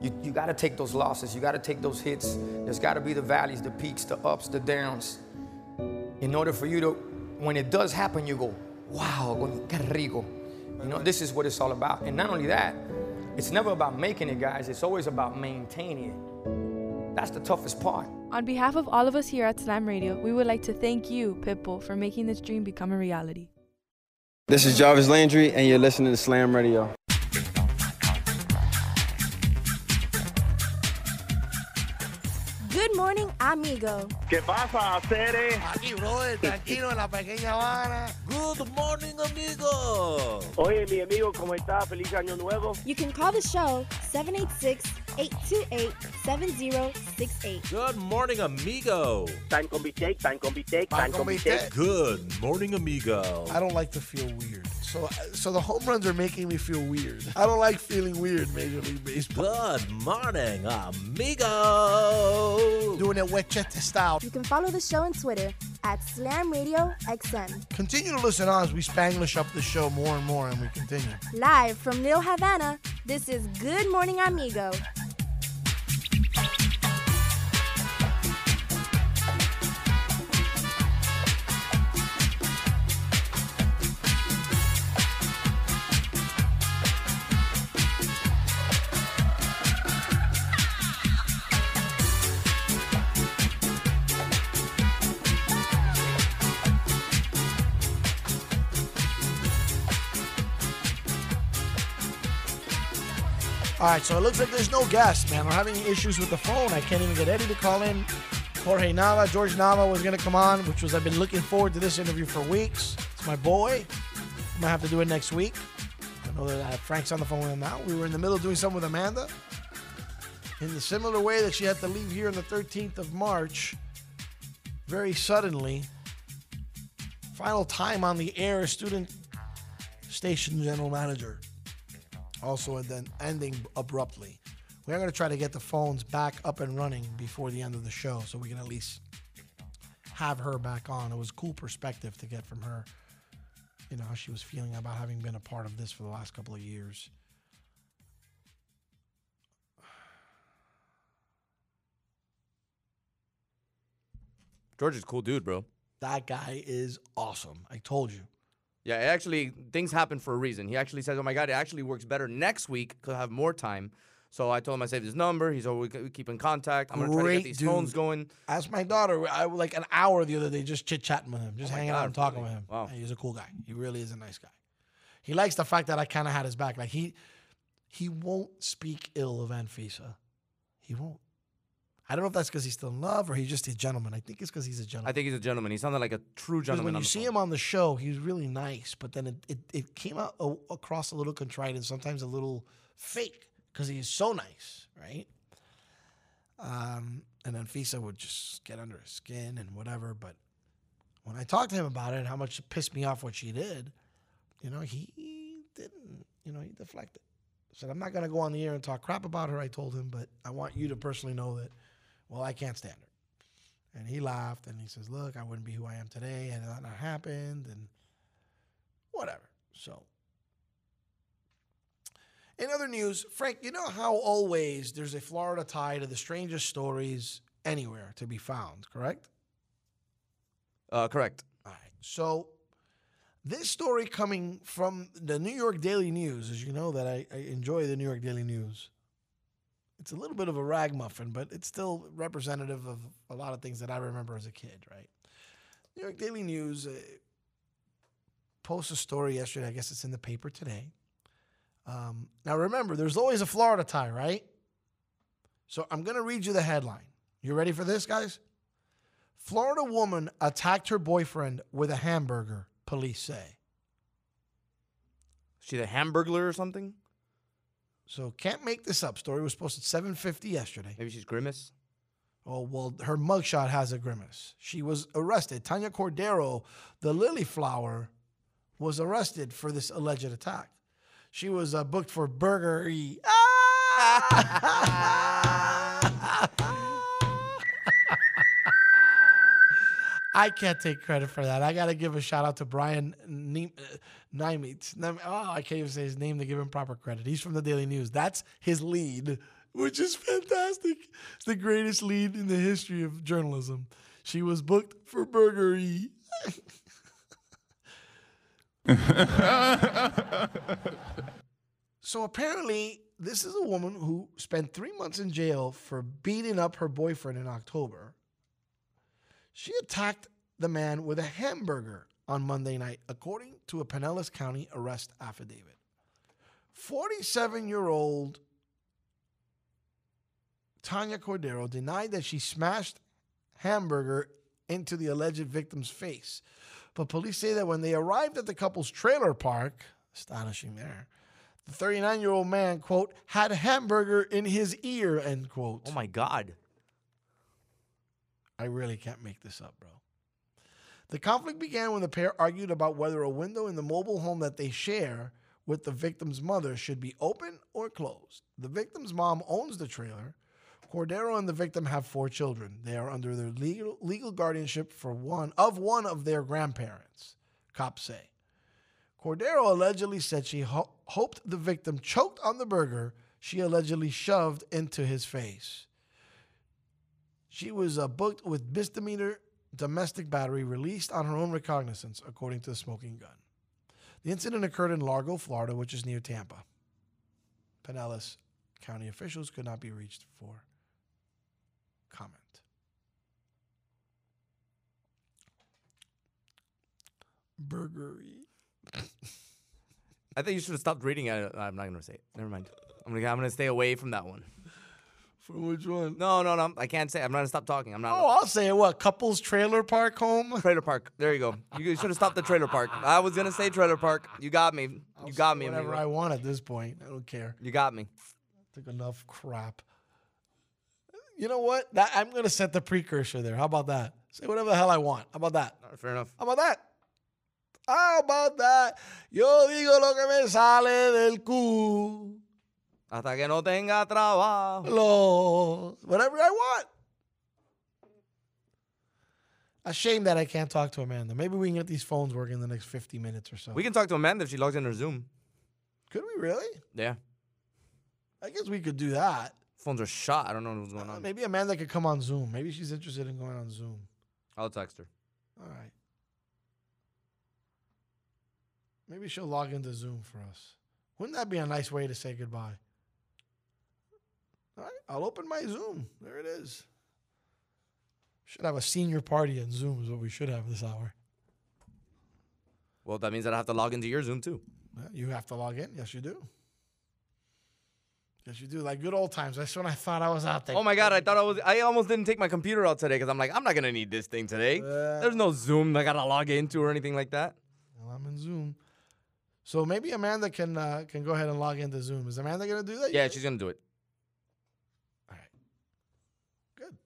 You, you gotta take those losses, you gotta take those hits. There's gotta be the valleys, the peaks, the ups, the downs. In order for you to, when it does happen, you go, wow, qué rico. You know, this is what it's all about. And not only that, it's never about making it, guys. It's always about maintaining it. That's the toughest part. On behalf of all of us here at Slam Radio, we would like to thank you, Pitbull, for making this dream become a reality. This is Jarvis Landry, and you're listening to Slam Radio. Morning, amigo. ¿Qué pasa, hacer? Aquí, brother, tranquilo en la pequeña Habana. Good morning, amigo. Oye, mi amigo, ¿cómo está? Feliz año nuevo. You can call the show 786-828-7068. Good morning, amigo. Time con bistec, time con bistec, time con bistec. Good morning, amigo. I don't like to feel weird. So, so the home runs are making me feel weird. I don't like feeling weird, Major League Baseball. Good morning, amigo. Doing it Wetchete style. You can follow the show on Twitter at Slam Radio XM. Continue to listen on as we Spanglish up the show more and more, and we continue. Live from Little Havana, this is Good Morning Amigo. All right, so it looks like there's no guest, man. We're having issues with the phone. I can't even get Eddie to call in. Jorge Nava, George Nava was gonna come on, which was I've been looking forward to this interview for weeks. It's my boy. I'm gonna have to do it next week. I know that uh, Frank's on the phone with him now. We were in the middle of doing something with Amanda. In the similar way that she had to leave here on the 13th of March, very suddenly. Final time on the air, student station general manager also and then ending abruptly. We are going to try to get the phones back up and running before the end of the show so we can at least have her back on. It was a cool perspective to get from her, you know, how she was feeling about having been a part of this for the last couple of years. George is a cool dude, bro. That guy is awesome. I told you. Yeah, it actually, things happen for a reason. He actually says, "Oh my god, it actually works better next week because I have more time." So I told him I saved his number. He's always we keep in contact. I'm gonna try to get these dude. phones going. Ask my daughter. I like an hour the other day just chit chatting with him, just Oh hanging God, out and talking really? with him. Wow. And he's a cool guy. He really is a nice guy. He likes the fact that I kind of had his back. Like he, he won't speak ill of Anfisa. He won't. I don't know if that's because he's still in love or he's just a gentleman. I think it's because he's a gentleman. I think he's a gentleman. He sounded like a true gentleman. when you see phone. him on the show, he's really nice, but then it, it, it came out a, across a little contrite and sometimes a little fake because he's so nice, right? Um, and then Fisa would just get under his skin and whatever. But when I talked to him about it, and how much it pissed me off what she did, you know, he didn't, you know, he deflected. Said, I'm not going to go on the air and talk crap about her, I told him, but I want you to personally know that, well, I can't stand her. And he laughed and he says, Look, I wouldn't be who I am today had that not happened and whatever. So in other news, Frank, you know how always there's a Florida tie to the strangest stories anywhere to be found, correct? Uh, correct. All right. So this story coming from the New York Daily News, as you know that I, I enjoy the New York Daily News. It's a little bit of a ragmuffin, but it's still representative of a lot of things that I remember as a kid, right? New York Daily News uh, posts a story yesterday. I guess it's in the paper today. Um, now remember, there's always a Florida tie, right? So I'm going to read you the headline. You ready for this, guys? Florida woman attacked her boyfriend with a hamburger, police say. She the hamburglar or something? So can't make this up. Story was posted 7:50 yesterday. Maybe she's Grimace. Oh well, her mugshot has a grimace. She was arrested. Tanya Cordero, the lily flower, was arrested for this alleged attack. She was uh, booked for burglary. I can't take credit for that. I got to give a shout out to Brian Nimitz. Oh, I can't even say his name to give him proper credit. He's from the Daily News. That's his lead, which is fantastic. It's the greatest lead in the history of journalism. She was booked for burglary. so apparently, this is a woman who spent three months in jail for beating up her boyfriend in October. She attacked the man with a hamburger on Monday night, according to a Pinellas County arrest affidavit. 47 year old Tanya Cordero denied that she smashed hamburger into the alleged victim's face. But police say that when they arrived at the couple's trailer park, astonishing there, the 39 year old man, quote, had hamburger in his ear, end quote. Oh my God. I really can't make this up, bro. The conflict began when the pair argued about whether a window in the mobile home that they share with the victim's mother should be open or closed. The victim's mom owns the trailer. Cordero and the victim have four children. They are under their legal, legal guardianship for one of one of their grandparents, cops say. Cordero allegedly said she ho- hoped the victim choked on the burger she allegedly shoved into his face. She was uh, booked with misdemeanor domestic battery released on her own recognizance, according to the smoking gun. The incident occurred in Largo, Florida, which is near Tampa. Pinellas County officials could not be reached for comment. Burgery. I think you should have stopped reading it. I'm not gonna say it. Never mind. I'm gonna I'm gonna stay away from that one. From which one? No, no, no. I can't say. I'm not gonna stop talking. I'm not. Oh, I'll say it. What? Couples trailer park home? Trailer park. There you go. You should have stopped the trailer park. I was gonna say trailer park. You got me. You I'll got say me. Whatever amigo. I want at this point. I don't care. You got me. Took enough crap. You know what? That I'm gonna set the precursor there. How about that? Say whatever the hell I want. How about that? fair enough. How about that? How about that? Yo digo lo que me sale del cu. Hasta que no tenga trabajo. Lo, whatever I want. A shame that I can't talk to Amanda. Maybe we can get these phones working in the next 50 minutes or so. We can talk to Amanda if she logs in her Zoom. Could we really? Yeah. I guess we could do that. Phones are shot. I don't know what's going Uh, on. maybe Amanda could come on Zoom. Maybe she's interested in going on Zoom. I'll text her. All right. Maybe she'll log into Zoom for us. Wouldn't that be a nice way to say goodbye? All right, I'll open my Zoom. There it is. Should have a senior party in Zoom is what we should have this hour. Well, that means that I have to log into your Zoom too. Yeah, You have to log in. Yes, you do. Yes, you do. Like good old times. That's when I thought I was out there. Oh my god, I thought I was. I almost didn't take my computer out today because I'm like, I'm not gonna need this thing today. There's no Zoom I gotta log into or anything like that. Well, I'm in Zoom. So maybe Amanda can uh, can go ahead and log into Zoom. Is Amanda gonna do that? Yeah, she's gonna do it. Good.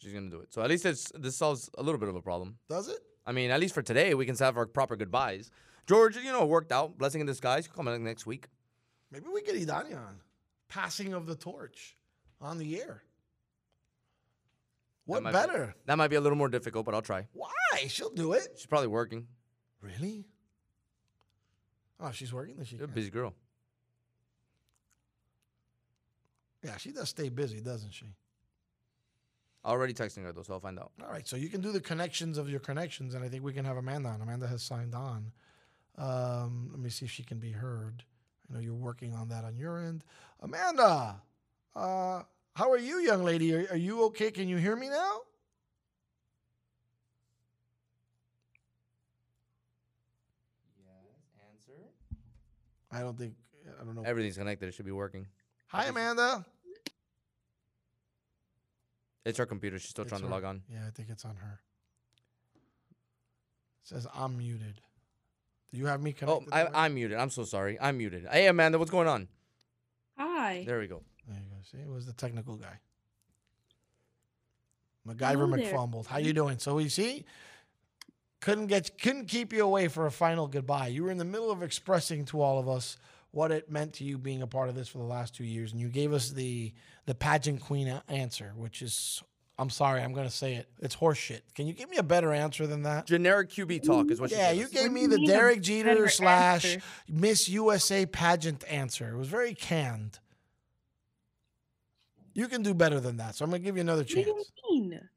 She's gonna do it. So at least it's this solves a little bit of a problem. Does it? I mean, at least for today, we can have our proper goodbyes. George, you know, it worked out. Blessing in disguise. Come back next week. Maybe we get Idania on. Passing of the torch on the air. What might better? Be, that might be a little more difficult, but I'll try. Why? She'll do it. She's probably working. Really? Oh, she's working. Then she She's a busy girl. Yeah, she does stay busy, doesn't she? Already texting her though, so I'll find out. All right, so you can do the connections of your connections, and I think we can have Amanda on. Amanda has signed on. Um, let me see if she can be heard. I know you're working on that on your end. Amanda, uh, how are you, young lady? Are, are you okay? Can you hear me now? Yes, answer. I don't think. I don't know. Everything's connected. It should be working. Hi, Amanda. It's her computer. She's still It's trying to log on. Yeah, I think it's on her. It says I'm muted. Do you have me coming? Oh. I, I'm muted. I'm so sorry. I'm muted. Hey, Amanda, what's going on? Hi. There we go. There you go. See, it was the technical guy. MacGyver Hello. McFumbled. How you doing? So you see, couldn't get couldn't keep you away for a final goodbye. You were in the middle of expressing to all of us what it meant to you being a part of this for the last two years, and you gave us the the pageant queen answer, which is. I'm sorry, I'm gonna say it. It's horseshit. Can you give me a better answer than that? Generic QB talk is what Yeah, she you gave us. gave me the Derek Jeter slash answer? Miss USA pageant answer. It was very canned. You can do better than that, so I'm gonna give you another What do chance. you mean?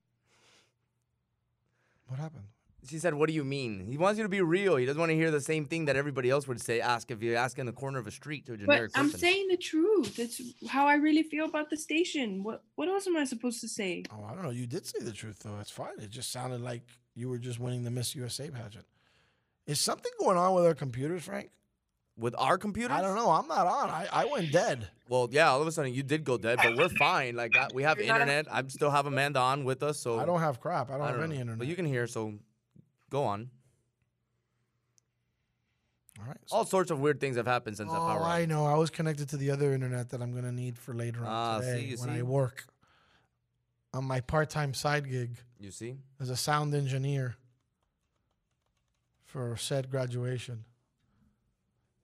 What happened? She said, "What do you mean?" He wants you to be real. He doesn't want to hear the same thing that everybody else would say. Ask if you ask in the corner of a street to a But generic I'm person. saying the truth. It's how I really feel about the station. What what else am I supposed to say? Oh, I don't know. You did say the truth though. It's fine. It just sounded like you were just winning the Miss USA pageant. Is something going on with our computers, Frank? With our computers? I don't know. I'm not on. I, I went dead. Well, yeah. All of a sudden, you did go dead, but we're fine. Like I, we have You're not a- internet. I still have Amanda on with us, so I don't have crap. I don't, I have don't any know. internet. But you can hear, so go on. All right. All sorts of weird things have happened since that Oh, power. out. I know. I was connected to the other internet that I'm gonna need for later on Ah, see, today you when see? I work on my part-time side gig You see? as a sound engineer for said graduation.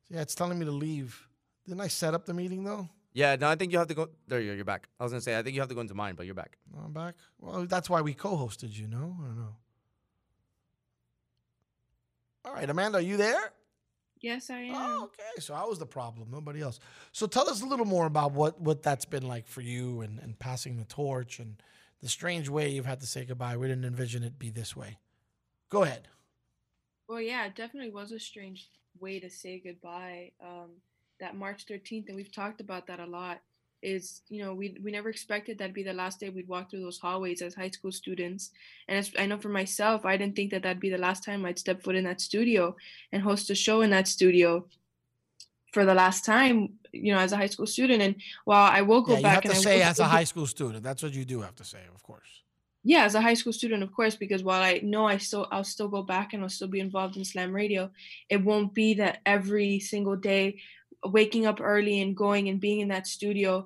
Yeah, it's telling me to leave. Didn't I set up the meeting though? Yeah. No, I think you have to go. There you go. You're back. I was gonna say I think you have to go into mine, but you're back. I'm back. Well, that's why we co-hosted you, no? Or no? All right, Amanda, are you there? Yes, I am. Oh, okay. So I was the problem, nobody else. So tell us a little more about what what that's been like for you and, and passing the torch and the strange way you've had to say goodbye. We didn't envision it be this way. Go ahead. Well, yeah, it definitely was a strange way to say goodbye. Um, that March 13th, and we've talked about that a lot. Is you know we we never expected that'd be the last day we'd walk through those hallways as high school students, and as, I know for myself, I didn't think that that'd be the last time I'd step foot in that studio and host a show in that studio for the last time, you know, as a high school student. And while I will go Yeah, you back have to and I say as a high school student. That's what you do have to say, of course. yeah as a high school student of course because while i know i still i'll still go back and i'll still be involved in slam radio it won't be that every single day waking up early and going and being in that studio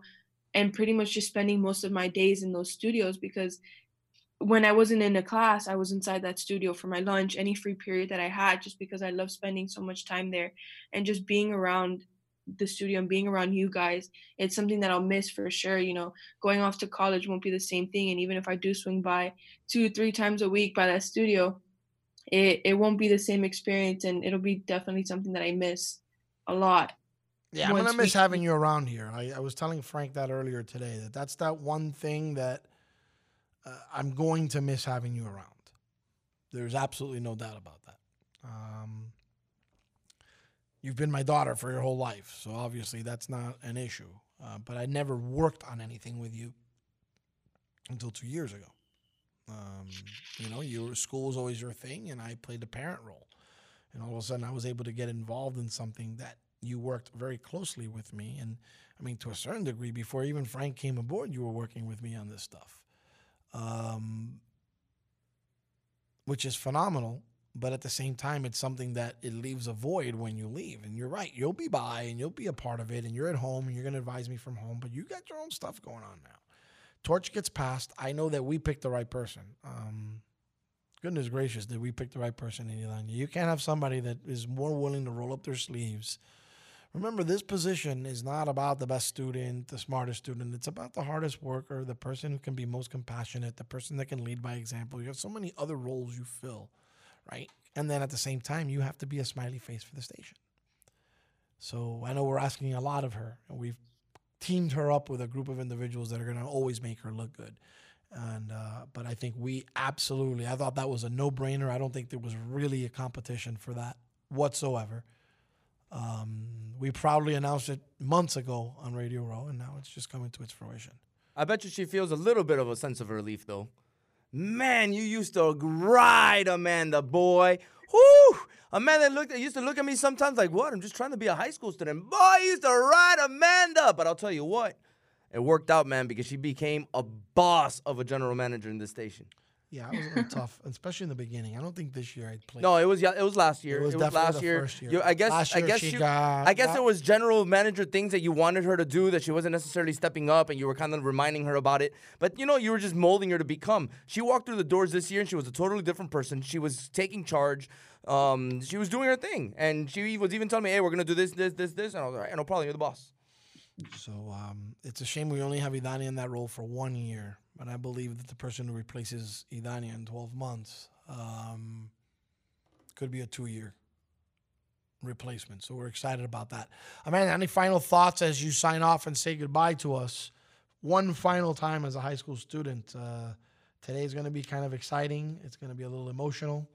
and pretty much just spending most of my days in those studios because when i wasn't in a class i was inside that studio for my lunch any free period that i had just because i love spending so much time there and just being around the studio and being around you guys. It's something that i'll miss for sure you know going off to college won't be the same thing. And even if i do swing by two three times a week by that studio it, it won't be the same experience and it'll be definitely something that i miss a lot Yeah, I'm gonna we- miss having you around here. I, I was telling Frank that earlier today. That that's that one thing that uh, I'm going to miss having you around. There's absolutely no doubt about that. Um, you've been my daughter for your whole life, so obviously that's not an issue. Uh, but I never worked on anything with you until two years ago. Um, you know, your school was always your thing, and I played the parent role. And all of a sudden, I was able to get involved in something that you worked very closely with me. And I mean, to a certain degree, before even Frank came aboard, you were working with me on this stuff, um, which is phenomenal. But at the same time, it's something that it leaves a void when you leave. And you're right, you'll be by and you'll be a part of it, and you're at home and you're going to advise me from home. But you got your own stuff going on now. Torch gets passed. I know that we picked the right person. Um, goodness gracious, did we pick the right person in Idania? You can't have somebody that is more willing to roll up their sleeves, Remember, this position is not about the best student, the smartest student. It's about the hardest worker, the person who can be most compassionate, the person that can lead by example. You have so many other roles you fill, right? And then at the same time, you have to be a smiley face for the station. So I know we're asking a lot of her, and we've teamed her up with a group of individuals that are going to always make her look good. And uh, but I think we absolutely, I thought that was a no-brainer. I don't think there was really a competition for that whatsoever. Um, we proudly announced it months ago on Radio Row, and now it's just coming to its fruition. I bet you she feels a little bit of a sense of relief, though. Man, you used to ride Amanda, boy. Whoo! Amanda looked, used to look at me sometimes like, what? I'm just trying to be a high school student. Boy, I used to ride Amanda. But I'll tell you what, it worked out, man, because she became a boss of a general manager in this station. Yeah, it was a little tough, especially in the beginning. I don't think this year I'd play. No, it was yeah, it was last year. It was last definitely the year. first year. You- I guess Last I guess she you- got- I guess got- there was general manager things that you wanted her to do that she wasn't necessarily stepping up, and you were kind of reminding her about it. But you know, you were just molding her to become. She walked through the doors this year, and she was a totally different person. She was taking charge. Um, she was doing her thing, and she was even telling me, "Hey, we're gonna do this, this, this, this," and I was like, "All right, "No problem, you're the boss." So um, it's a shame we only have Idani in that role for one year, but I believe that the person who replaces Idania in 12 months um, could be a two-year replacement. So we're excited about that. Amanda, any final thoughts as you sign off and say goodbye to us? One final time as a high school student. Uh, today is going to be kind of exciting. It's going to be a little emotional.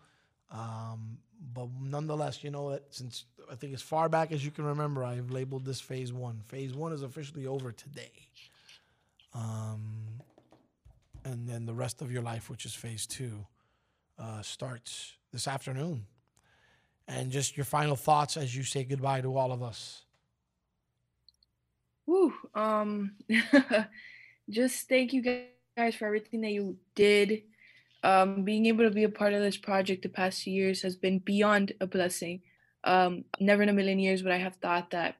Um, but nonetheless, you know that since I think as far back as you can remember, I've labeled this phase one. Phase one is officially over today. Um, and then the rest of your life, which is phase two, uh, starts this afternoon. And just your final thoughts as you say goodbye to all of us. Woo. Um, just thank you guys for everything that you did. Um, being able to be a part of this project the past few years has been beyond a blessing. Um, never in a million years would I have thought that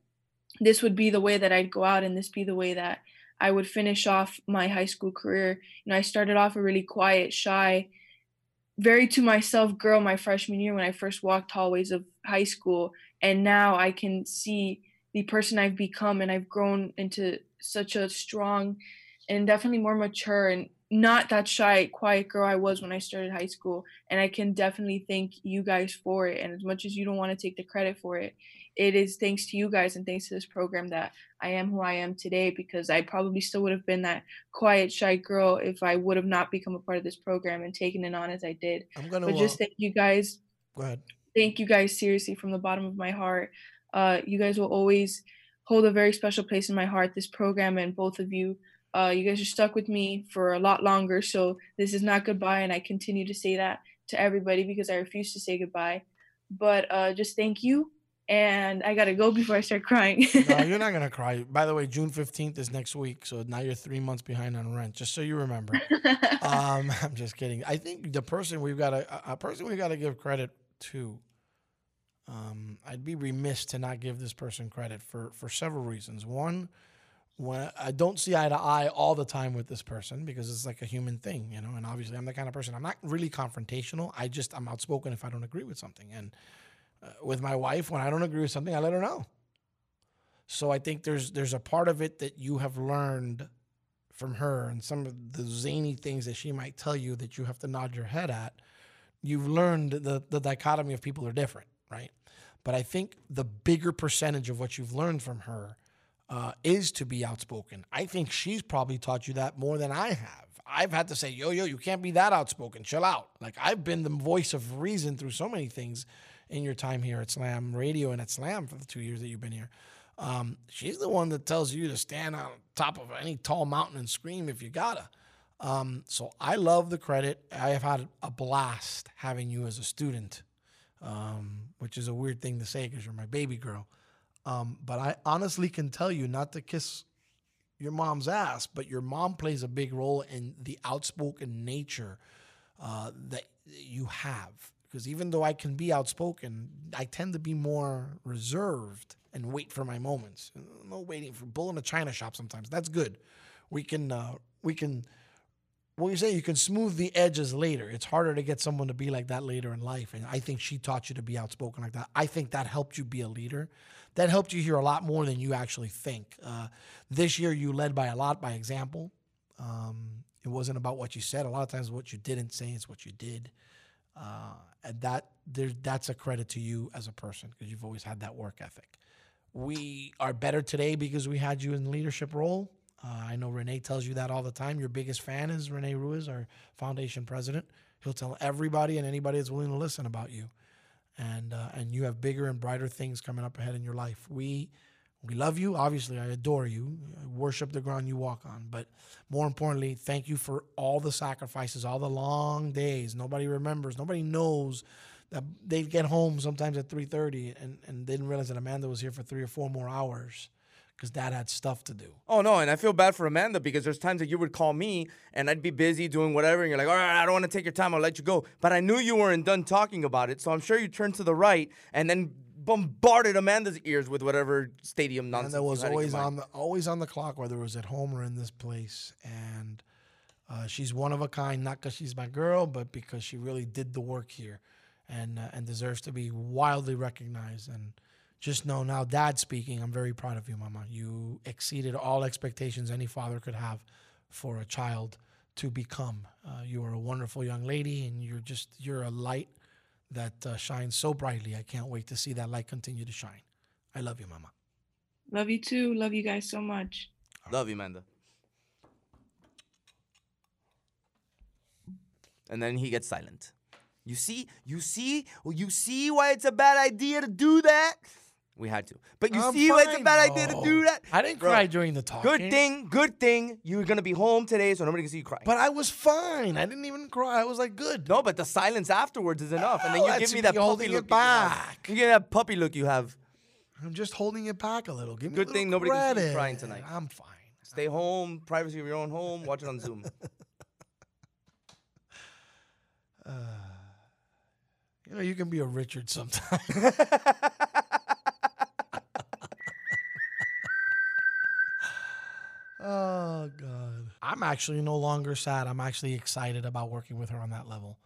this would be the way that I'd go out and this be the way that I would finish off my high school career. You know, I started off a really quiet, shy, very to myself girl my freshman year when I first walked hallways of high school. And now I can see the person I've become and I've grown into such a strong and definitely more mature and not that shy, quiet girl I was when I started high school. And I can definitely thank you guys for it. And as much as you don't want to take the credit for it, it is thanks to you guys and thanks to this program that I am who I am today because I probably still would have been that quiet, shy girl if I would have not become a part of this program and taken it on as I did. I'm gonna, but just uh, thank you guys Go ahead. thank you guys seriously from the bottom of my heart. Uh, you guys will always hold a very special place in my heart. This program and both of you, uh, you guys are stuck with me for a lot longer. So this is not goodbye, and I continue to say that to everybody because I refuse to say goodbye. But uh, just thank you, and I gotta go before I start crying. no, you're not gonna cry. By the way, June fifteenth is next week, so now you're three months behind on rent. Just so you remember. um, I'm just kidding. I think the person we've got to a person we've got to give credit to. Um, I'd be remiss to not give this person credit for for several reasons. One, when I don't see eye to eye all the time with this person because it's like a human thing, you know. And obviously, I'm the kind of person I'm not really confrontational. I just I'm outspoken if I don't agree with something. And uh, with my wife, when I don't agree with something, I let her know. So I think there's there's a part of it that you have learned from her and some of the zany things that she might tell you that you have to nod your head at. You've learned the the dichotomy of people are different, right? But I think the bigger percentage of what you've learned from her uh, is to be outspoken. I think she's probably taught you that more than I have. I've had to say, yo, yo, you can't be that outspoken. Chill out. Like I've been the voice of reason through so many things in your time here at Slam Radio and at Slam for the two years that you've been here. Um, she's the one that tells you to stand on top of any tall mountain and scream if you gotta. Um, so I love the credit. I have had a blast having you as a student, um, which is a weird thing to say because you're my baby girl. Um, but I honestly can tell you not to kiss your mom's ass, but your mom plays a big role in the outspoken nature uh, that you have. Because even though I can be outspoken, I tend to be more reserved and wait for my moments. No waiting for bull in a china shop. Sometimes that's good. We can uh, we can Well, you say you can smooth the edges later. It's harder to get someone to be like that later in life. And I think she taught you to be outspoken like that. I think that helped you be a leader. That helped you hear a lot more than you actually think. Uh, this year, you led by a lot by example. Um, it wasn't about what you said. A lot of times, what you didn't say is what you did. Uh, and that there, that's a credit to you as a person because you've always had that work ethic. We are better today because we had you in the leadership role. Uh, I know Renee tells you that all the time. Your biggest fan is Renee Ruiz, our foundation president. He'll tell everybody and anybody that's willing to listen about you, and uh, and you have bigger and brighter things coming up ahead in your life. We we love you. Obviously, I adore you. I worship the ground you walk on. But more importantly, thank you for all the sacrifices, all the long days. Nobody remembers. Nobody knows that they'd get home sometimes at 3.30 and, and didn't realize that Amanda was here for three or four more hours because dad had stuff to do. Oh no, and I feel bad for Amanda because there's times that you would call me and I'd be busy doing whatever, and you're like, all right, I don't want to take your time, I'll let you go. But I knew you weren't done talking about it, so I'm sure you turned to the right and then bombarded Amanda's ears with whatever stadium nonsense. And that was you had in always on the always on the clock, whether it was at home or in this place. And uh, she's one of a kind, not because she's my girl, but because she really did the work here, and uh, and deserves to be wildly recognized. And just know now, Dad speaking, I'm very proud of you, Mama. You exceeded all expectations any father could have for a child to become. Uh, you are a wonderful young lady, and you're just you're a light that uh, shines so brightly. I can't wait to see that light continue to shine. I love you, Mama. Love you too. Love you guys so much. Love you, Amanda. And then he gets silent. You see, you see, you see why it's a bad idea to do that. We had to, but you I'm see why it's a fine, bad idea to do that. I didn't Bro, cry during the talk. Good thing, good thing. You're gonna be home today, so nobody can see you cry. But I was fine. I didn't even cry. I was like, good. No, but the silence afterwards is enough, and then you give me me that puppy look. it you have. back. You get that puppy look you have. I'm just holding it back a little. Give me Good a thing little nobody can see you crying tonight. I'm fine. Stay home, privacy of your own home. Watch it on Zoom. Uh, you know, you can be a Richard sometime. oh God. I'm actually no longer sad. I'm actually excited about working with her on that level.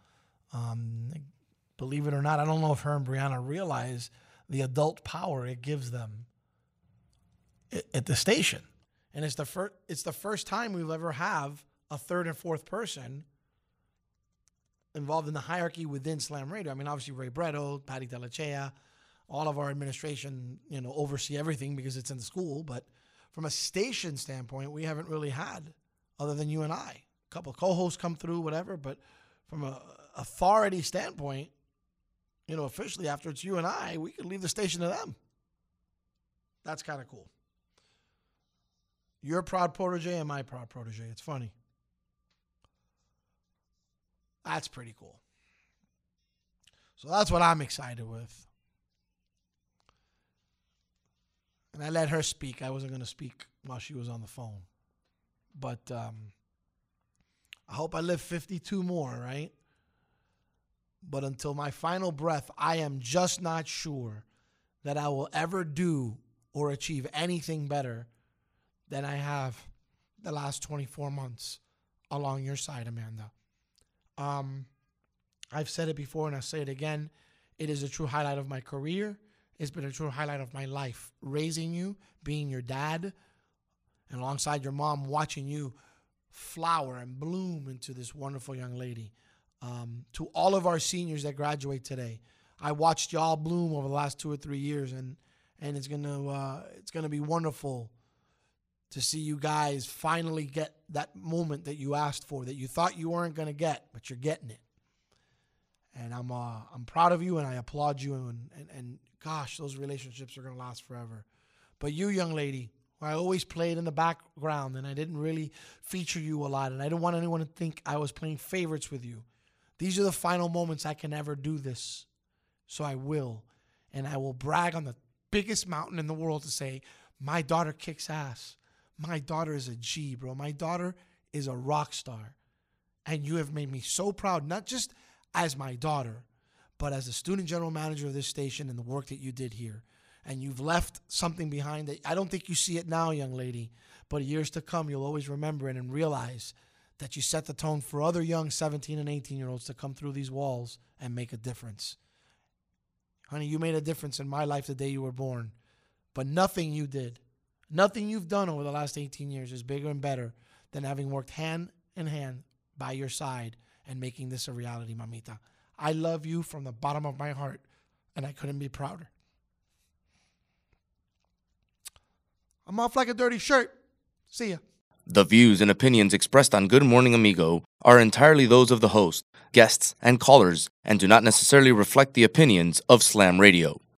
Um, believe it or not, I don't know if her and Brianna realize the adult power it gives them at the station. And it's the first it's the first time we'll ever have a third and fourth person involved in the hierarchy within Slam Radio. I mean, obviously Ray Bretto, Patty Delachea, all of our administration, you know, oversee everything because it's in the school. But from a station standpoint, we haven't really had, other than you and I, a couple co-hosts come through, whatever. But from a authority standpoint, you know, officially after it's you and I, we can leave the station to them. That's kind of cool. You're a proud protege and my proud protege. It's funny. That's pretty cool. So that's what I'm excited with. And I let her speak. I wasn't going to speak while she was on the phone. But um, I hope I live 52 more, right? But until my final breath, I am just not sure that I will ever do or achieve anything better than I have the last 24 months along your side, Amanda. Um, I've said it before and I'll say it again. It is a true highlight of my career. It's been a true highlight of my life. Raising you, being your dad, and alongside your mom, watching you flower and bloom into this wonderful young lady. Um, to all of our seniors that graduate today, I watched y'all bloom over the last two or three years, and and it's gonna uh, it's gonna be wonderful to see you guys finally get that moment that you asked for, that you thought you weren't gonna get, but you're getting it. And I'm uh, I'm proud of you, and I applaud you, and, and and gosh, those relationships are gonna last forever. But you, young lady, I always played in the background, and I didn't really feature you a lot, and I didn't want anyone to think I was playing favorites with you. These are the final moments I can ever do this, so I will, and I will brag on the biggest mountain in the world to say, my daughter kicks ass. My daughter is a G, bro. My daughter is a rock star. And you have made me so proud, not just as my daughter, but as a student general manager of this station and the work that you did here. And you've left something behind that I don't think you see it now, young lady, but years to come, you'll always remember it and realize that you set the tone for other young 17 and 18 year olds to come through these walls and make a difference. Honey, you made a difference in my life the day you were born, but nothing you did, nothing you've done over the last 18 years is bigger and better than having worked hand in hand by your side and making this a reality, mamita. I love you from the bottom of my heart, and I couldn't be prouder. I'm off like a dirty shirt. See ya. The views and opinions expressed on Good Morning Amigo are entirely those of the host, guests, and callers, and do not necessarily reflect the opinions of Slam Radio.